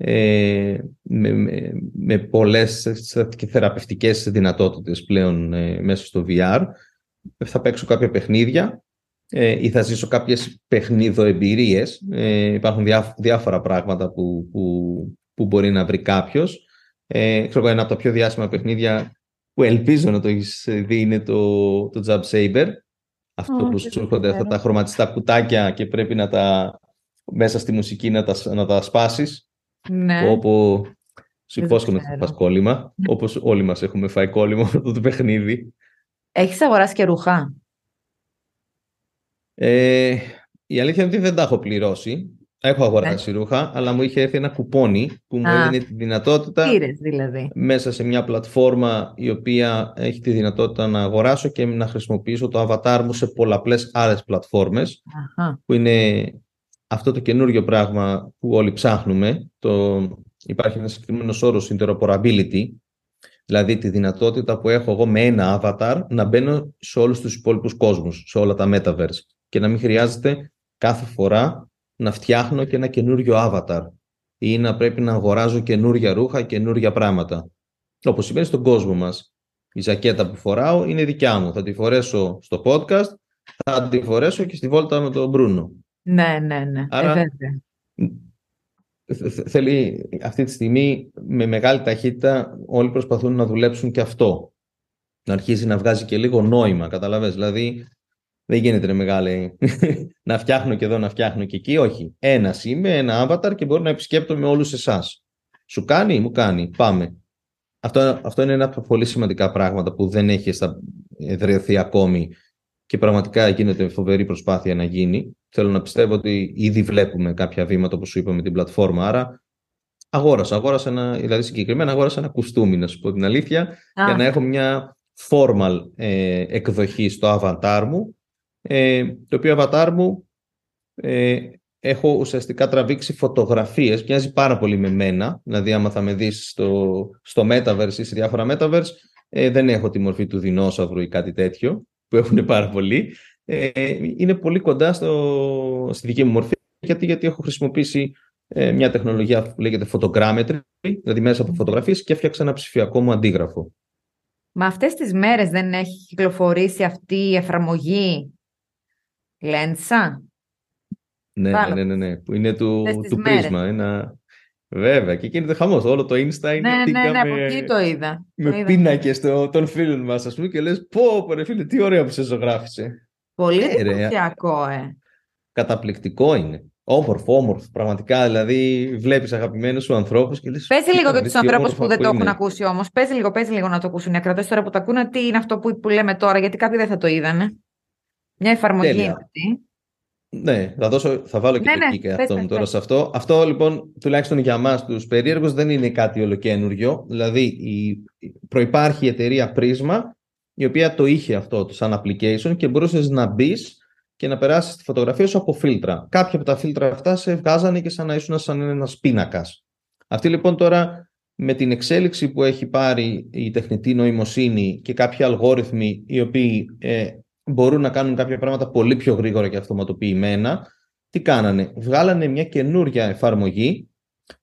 Ε, με, με, με πολλές και θεραπευτικές δυνατότητες πλέον ε, μέσα στο VR. Θα παίξω κάποια παιχνίδια ε, ή θα ζήσω κάποιες παιχνίδοεμπειρίες. Ε, υπάρχουν διά, διάφορα πράγματα που, που, που μπορεί να βρει κάποιος. Ε, ξέρω, εγώ, ένα από τα πιο διάσημα παιχνίδια που ελπίζω να το έχεις δει είναι το, το Jab Saber. Αυτό Ω, που δεν σου το έρχονται αυτά ξέρω. τα χρωματιστά κουτάκια και πρέπει να τα μέσα στη μουσική να τα, να τα σπάσεις. Ναι. Όπου σου Δεν το υπόσχομαι ότι θα ξέρω. φας κόλλημα, όπως όλοι μας έχουμε φάει κόλλημα από αυτό το παιχνίδι. Έχεις αγοράσει και ρούχα; Ε, η αλήθεια είναι ότι δεν τα έχω πληρώσει. Έχω Ναι. αγοράσει ρούχα, αλλά μου είχε έρθει ένα κουπόνι που μου Α. έδινε τη δυνατότητα Πήρες δηλαδή. μέσα σε μια πλατφόρμα η οποία έχει τη δυνατότητα να αγοράσω και να χρησιμοποιήσω το avatar μου σε πολλαπλές άλλες πλατφόρμες Αχα. που είναι αυτό το καινούριο πράγμα που όλοι ψάχνουμε. Το... Υπάρχει ένας συγκεκριμένος όρος interoperability, δηλαδή τη δυνατότητα που έχω εγώ με ένα avatar να μπαίνω σε όλους τους υπόλοιπους κόσμους, σε όλα τα metaverse και να μην χρειάζεται κάθε φορά να φτιάχνω και ένα καινούριο avatar ή να πρέπει να αγοράζω καινούρια ρούχα, καινούρια πράγματα. Όπως συμβαίνει στον κόσμο μας. Η ζακέτα που φοράω είναι δικιά μου. Θα τη φορέσω στο podcast, θα τη φορέσω και στη βόλτα με τον Μπρούνο. Ναι, ναι, ναι. Άρα- Ε, βέβαια. Θε- θε- Θέλει αυτή τη στιγμή με μεγάλη ταχύτητα όλοι προσπαθούν να δουλέψουν και αυτό. Να αρχίζει να βγάζει και λίγο νόημα, καταλαβες. Δηλαδή δεν γίνεται ρε μεγάλη να φτιάχνω και εδώ, να φτιάχνω και εκεί. Όχι. Ένα είμαι, ένα avatar και μπορώ να επισκέπτομαι όλους εσάς. Σου κάνει, μου κάνει. Πάμε. Αυτό, αυτό είναι ένα από τα πολύ σημαντικά πράγματα που δεν έχει στα- εδραιωθεί ακόμη και πραγματικά γίνεται φοβερή προσπάθεια να γίνει. Θέλω να πιστεύω ότι ήδη βλέπουμε κάποια βήματα, όπως σου είπα, με την πλατφόρμα. Άρα αγόρασα, αγόρασα ένα, δηλαδή συγκεκριμένα αγόρασα ένα κουστούμι, να σου πω την αλήθεια, Α, για να έχω μια formal ε, εκδοχή στο avatar μου, ε, το οποίο avatar μου ε, έχω ουσιαστικά τραβήξει φωτογραφίες, μοιάζει πάρα πολύ με μένα, δηλαδή άμα θα με δεις στο, στο metaverse ή σε διάφορα metaverse, ε, δεν έχω τη μορφή του δεινόσαυρου ή κάτι τέτοιο, που έχουν πάρα πολλοί. Ε, είναι πολύ κοντά στο, στη δική μου μορφή, γιατί, γιατί έχω χρησιμοποιήσει ε, μια τεχνολογία που λέγεται photogrammetry, δηλαδή μέσα από φωτογραφίες και έφτιαξα ένα ψηφιακό μου αντίγραφο. Μα αυτές τις μέρες δεν έχει κυκλοφορήσει αυτή η εφαρμογή; Λέντσα. Ναι, Πάνω. ναι, ναι, ναι, που είναι του, Αυτές τις του μέρες. πρίσμα. Ένα... Βέβαια, και γίνεται χαμός. Όλο το Insta είναι Ναι, τίγκα ναι, ναι, από με, εκεί το είδα. Το με είδα. πίνακες το- των φίλων μας, ας πούμε, και λες πω, πω ρε φίλε, τι ωραία που σε ζωγράφισε. Πολύ Ε, ρε. εντυπωσιακό, ε. Καταπληκτικό είναι. Όμορφο, όμορφο. Πραγματικά, δηλαδή, βλέπεις αγαπημένους σου ανθρώπους και λες... Πες λίγο «Κοίτα, για δεις τους τι ανθρώπους που όμορφα δεν το έχουν είναι». ακούσει όμως. Πες λίγο, πες λίγο να το ακούσουν οι ακρατές τώρα που το ακούνε. Τι είναι αυτό που, που λέμε τώρα, γιατί κάποιοι δεν θα το είδανε. Μια εφαρμογή Τέλεια. είναι αυτή. Ναι, θα, δώσω, θα βάλω και Ναι, το ναι, kick πες, αυτό πες, μου τώρα πες. σε αυτό. Αυτό λοιπόν, τουλάχιστον για μας τους περίεργους, δεν είναι κάτι ολοκένουργιο. Δηλαδή, η, προϋπάρχει η εταιρεία Prisma, η οποία το είχε αυτό το σαν application και μπορούσες να μπεις και να περάσεις τη φωτογραφία σου από φίλτρα. Κάποια από τα φίλτρα αυτά σε βγάζανε και σαν να ήσουν σαν ένας πίνακας. Αυτή λοιπόν τώρα με την εξέλιξη που έχει πάρει η τεχνητή νοημοσύνη και κάποιοι αλγόριθμοι οι οποίοι ε, μπορούν να κάνουν κάποια πράγματα πολύ πιο γρήγορα και αυτοματοποιημένα, τι κάνανε; Βγάλανε μια καινούρια εφαρμογή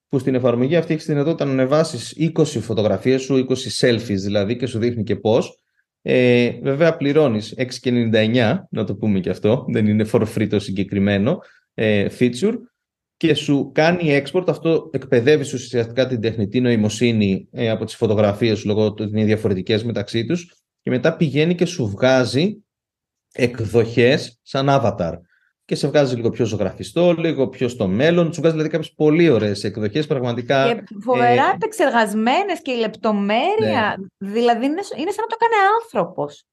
που στην εφαρμογή αυτή έχεις τη δυνατότητα να ανεβάσεις 20 φωτογραφίες σου, 20 selfies δηλαδή και σου δείχνει και πώς. Ε, βέβαια πληρώνεις 6,99 να το πούμε και αυτό, δεν είναι for free το συγκεκριμένο ε, feature και σου κάνει export, αυτό εκπαιδεύεις ουσιαστικά την τεχνητή νοημοσύνη ε, από τις φωτογραφίες σου λόγω του ότι είναι διαφορετικές μεταξύ τους και μετά πηγαίνει και σου βγάζει εκδοχές σαν avatar και σε βγάζει λίγο πιο ζωγραφιστό, λίγο πιο στο μέλλον, σου βγάζει δηλαδή κάποιες πολύ ωραίες εκδοχές πραγματικά Και φοβερά ε, επεξεργασμένες και η λεπτομέρεια. Δηλαδή είναι, είναι σαν να το κάνει άνθρωπος.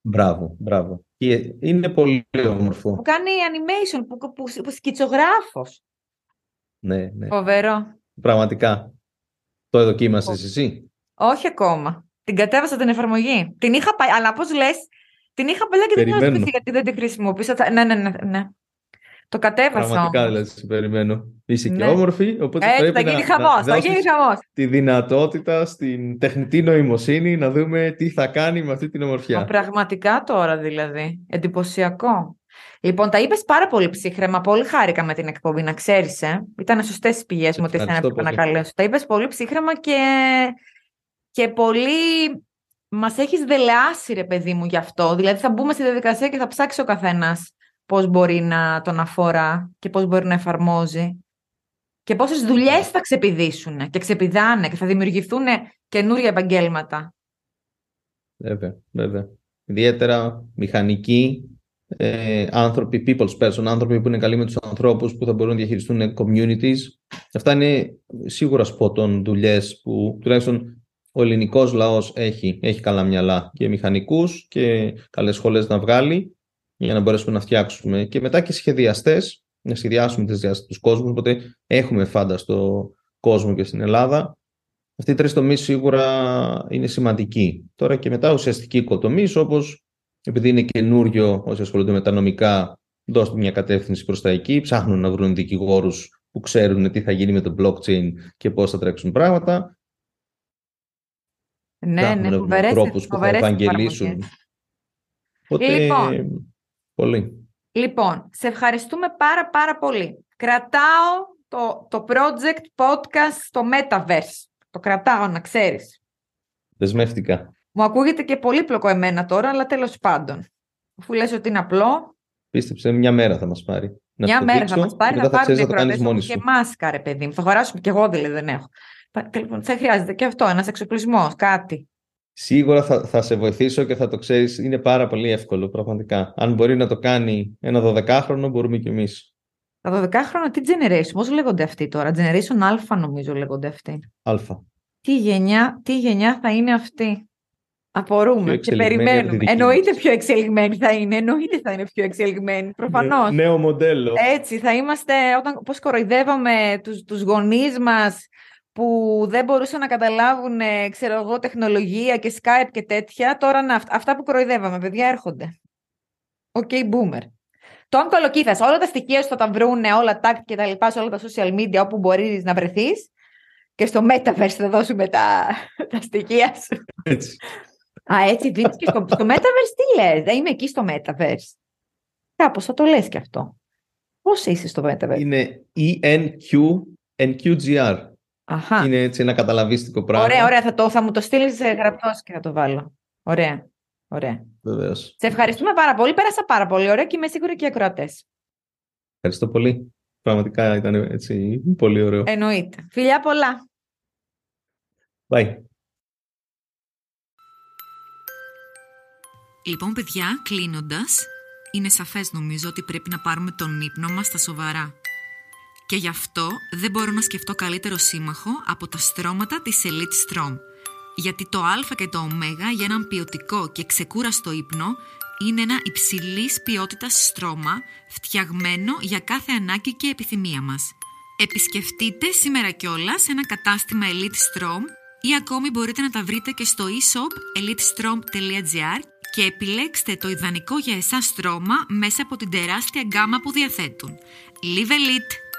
μπράβο, μπράβο και είναι πολύ όμορφο Που κάνει animation, που, που, που σκητσογράφος. Ναι, ναι. Φοβερό. Πραγματικά. Το δοκίμασες εσύ; Όχι ακόμα. Την κατέβασα την εφαρμογή. Την είχα πάει, αλλά πώς λες, την είχα παλιά και δεν την Περιμένω. γιατί δεν την χρησιμοποίησα. Θα- Ναι, ναι, ναι. ναι. Το κατέβασα Πραγματικά όμως. δηλαδή σε περιμένω. Είσαι και Ναι. όμορφη, οπότε Έτσι, πρέπει θα να, γίνει να χαμός, θα δώσεις γίνει χαμός. τη δυνατότητα στην τεχνητή νοημοσύνη να δούμε τι θα κάνει με αυτή την Μα ομορφιά. πραγματικά τώρα δηλαδή. Εντυπωσιακό. Λοιπόν, τα είπες πάρα πολύ ψύχρεμα. Πολύ χάρηκα με την εκπομπή, να ξέρεις. Ε. Ήταν σωστές οι πηγέ μου ότι εσένα ευχαριστώ έπρεπε να πολύ. καλέσω. Τα είπες πολύ ψύχρεμα και, και πολύ. Μας έχεις δελεάσει, ρε παιδί μου, γι' αυτό. Δηλαδή, θα μπούμε στη διαδικασία και θα ψάξει ο καθένας πώς μπορεί να τον αφορά και πώς μπορεί να εφαρμόζει. Και πόσες δουλειές θα ξεπηδήσουν και ξεπηδάνε και θα δημιουργηθούν καινούργια επαγγέλματα. Βέβαια, βέβαια. Ιδιαίτερα μηχανικοί, ε, άνθρωποι, people's person, άνθρωποι που είναι καλοί με τους ανθρώπους, που θα μπορούν να διαχειριστούν communities. Αυτά είναι σίγουρα σπότων δουλειές που τουλάχιστον ο ελληνικός λαός έχει, έχει καλά μυαλά και μηχανικούς και καλές σχολές να βγάλει για να μπορέσουμε να φτιάξουμε. Και μετά και σχεδιαστές, να σχεδιάσουμε τις διάστασεις τους κόσμους, οπότε έχουμε φάνταστο κόσμο και στην Ελλάδα. Αυτοί οι τρεις τομείς σίγουρα είναι σημαντικοί. Τώρα και μετά ουσιαστικοί οικοτομείς, όπως επειδή είναι καινούριο όσοι ασχολούνται με τα νομικά, δώστε μια κατεύθυνση προς τα εκεί, ψάχνουν να βρουν δικηγόρους που ξέρουν τι θα γίνει με το blockchain και πώς θα τρέξουν πράγματα. Ναι, Ψάχνουν ναι, να βρουν φοβερές, τρόπους που θα φοβερές ευαγγελίσουν. εφαρμογές. Οπότε, Λοιπόν. πολύ. Λοιπόν, σε ευχαριστούμε πάρα πάρα πολύ. Κρατάω το, το project podcast στο Metaverse. Το κρατάω, να ξέρεις. Δεσμεύτηκα. Μου ακούγεται και πολύπλοκο εμένα τώρα, αλλά τέλος πάντων. Αφού λες ότι είναι απλό, Πίστεψε, μια μέρα θα μας πάρει. Να μια στο μέρα δείξω θα μας πάρει, και θα μετά θα πάρουν ξέρει οι να το κάνεις ακροατές μόνη μου σου. και μάσκα, ρε παιδί μου. Θα αγοράσουμε και εγώ δηλαδή δεν έχω. Πα- Λοιπόν, θα χρειάζεται και αυτό, ένας εξοπλισμός, κάτι. Σίγουρα θα, θα σε βοηθήσω και θα το ξέρεις, είναι πάρα πολύ εύκολο πραγματικά. Αν μπορεί να το κάνει ένα 12χρονο, μπορούμε κι εμείς. Τα 12 χρόνια τι generation, πώς λέγονται αυτοί τώρα; Generation Α νομίζω λέγονται αυτοί. Αλφα. Τι γενιά, τι γενιά θα είναι αυτή; Απορούμε Πιο και εξελιγμένη από τη περιμένουμε. δική Εννοείται μας. πιο εξελιγμένη θα είναι. Εννοείται θα είναι πιο εξελιγμένη. Προφανώς. Νέο μοντέλο. Έτσι θα είμαστε, όταν, πώς κοροϊδεύαμε τους, τους γονείς μας που δεν μπορούσαν να καταλάβουν, ε, ξέρω εγώ, τεχνολογία και Skype και τέτοια. Τώρα να, αυ- αυτά που κοροϊδεύαμε, παιδιά, έρχονται. Οκ, boomer. Το αν κολοκύθας, όλα τα στοιχεία σου θα τα βρούνε, όλα τα και τα λοιπά, σε όλα τα social media όπου μπορείς να βρεθείς και στο Metaverse θα δώσουμε τα, τα στοιχεία σου. Έτσι. Α, έτσι δίνεις και στο, στο Metaverse τι λες, δεν είμαι εκεί στο Metaverse. Κάπως θα το λες και αυτό. Πώς είσαι στο Metaverse; Είναι E ENQ, NQGR. Αχα. Είναι έτσι ένα καταλαβίστικο πράγμα. Ωραία, ωραία. Θα, το, θα μου το στείλεις γραπτός και θα το βάλω. Ωραία. Ωραία. Βεβαίως. Σε ευχαριστούμε πάρα πολύ. Πέρασα πάρα πολύ ωραία και είμαι σίγουρη και οι ακροατές. Ευχαριστώ πολύ. Πραγματικά ήταν έτσι πολύ ωραίο. Εννοείται. Φιλιά πολλά. Bye. Λοιπόν, παιδιά, κλείνοντας, είναι σαφές νομίζω ότι πρέπει να πάρουμε τον ύπνο μας στα σοβαρά. Και γι' αυτό δεν μπορώ να σκεφτώ καλύτερο σύμμαχο από τα στρώματα της Elite Strom. Γιατί το Α και το Ω για έναν ποιοτικό και ξεκούραστο ύπνο είναι ένα υψηλής ποιότητας στρώμα φτιαγμένο για κάθε ανάγκη και επιθυμία μας. Επισκεφτείτε σήμερα κιόλας ένα κατάστημα Elite Strom ή ακόμη μπορείτε να τα βρείτε και στο e-shop elitestrom.gr και επιλέξτε το ιδανικό για εσάς στρώμα μέσα από την τεράστια γκάμα που διαθέτουν. Live Elite!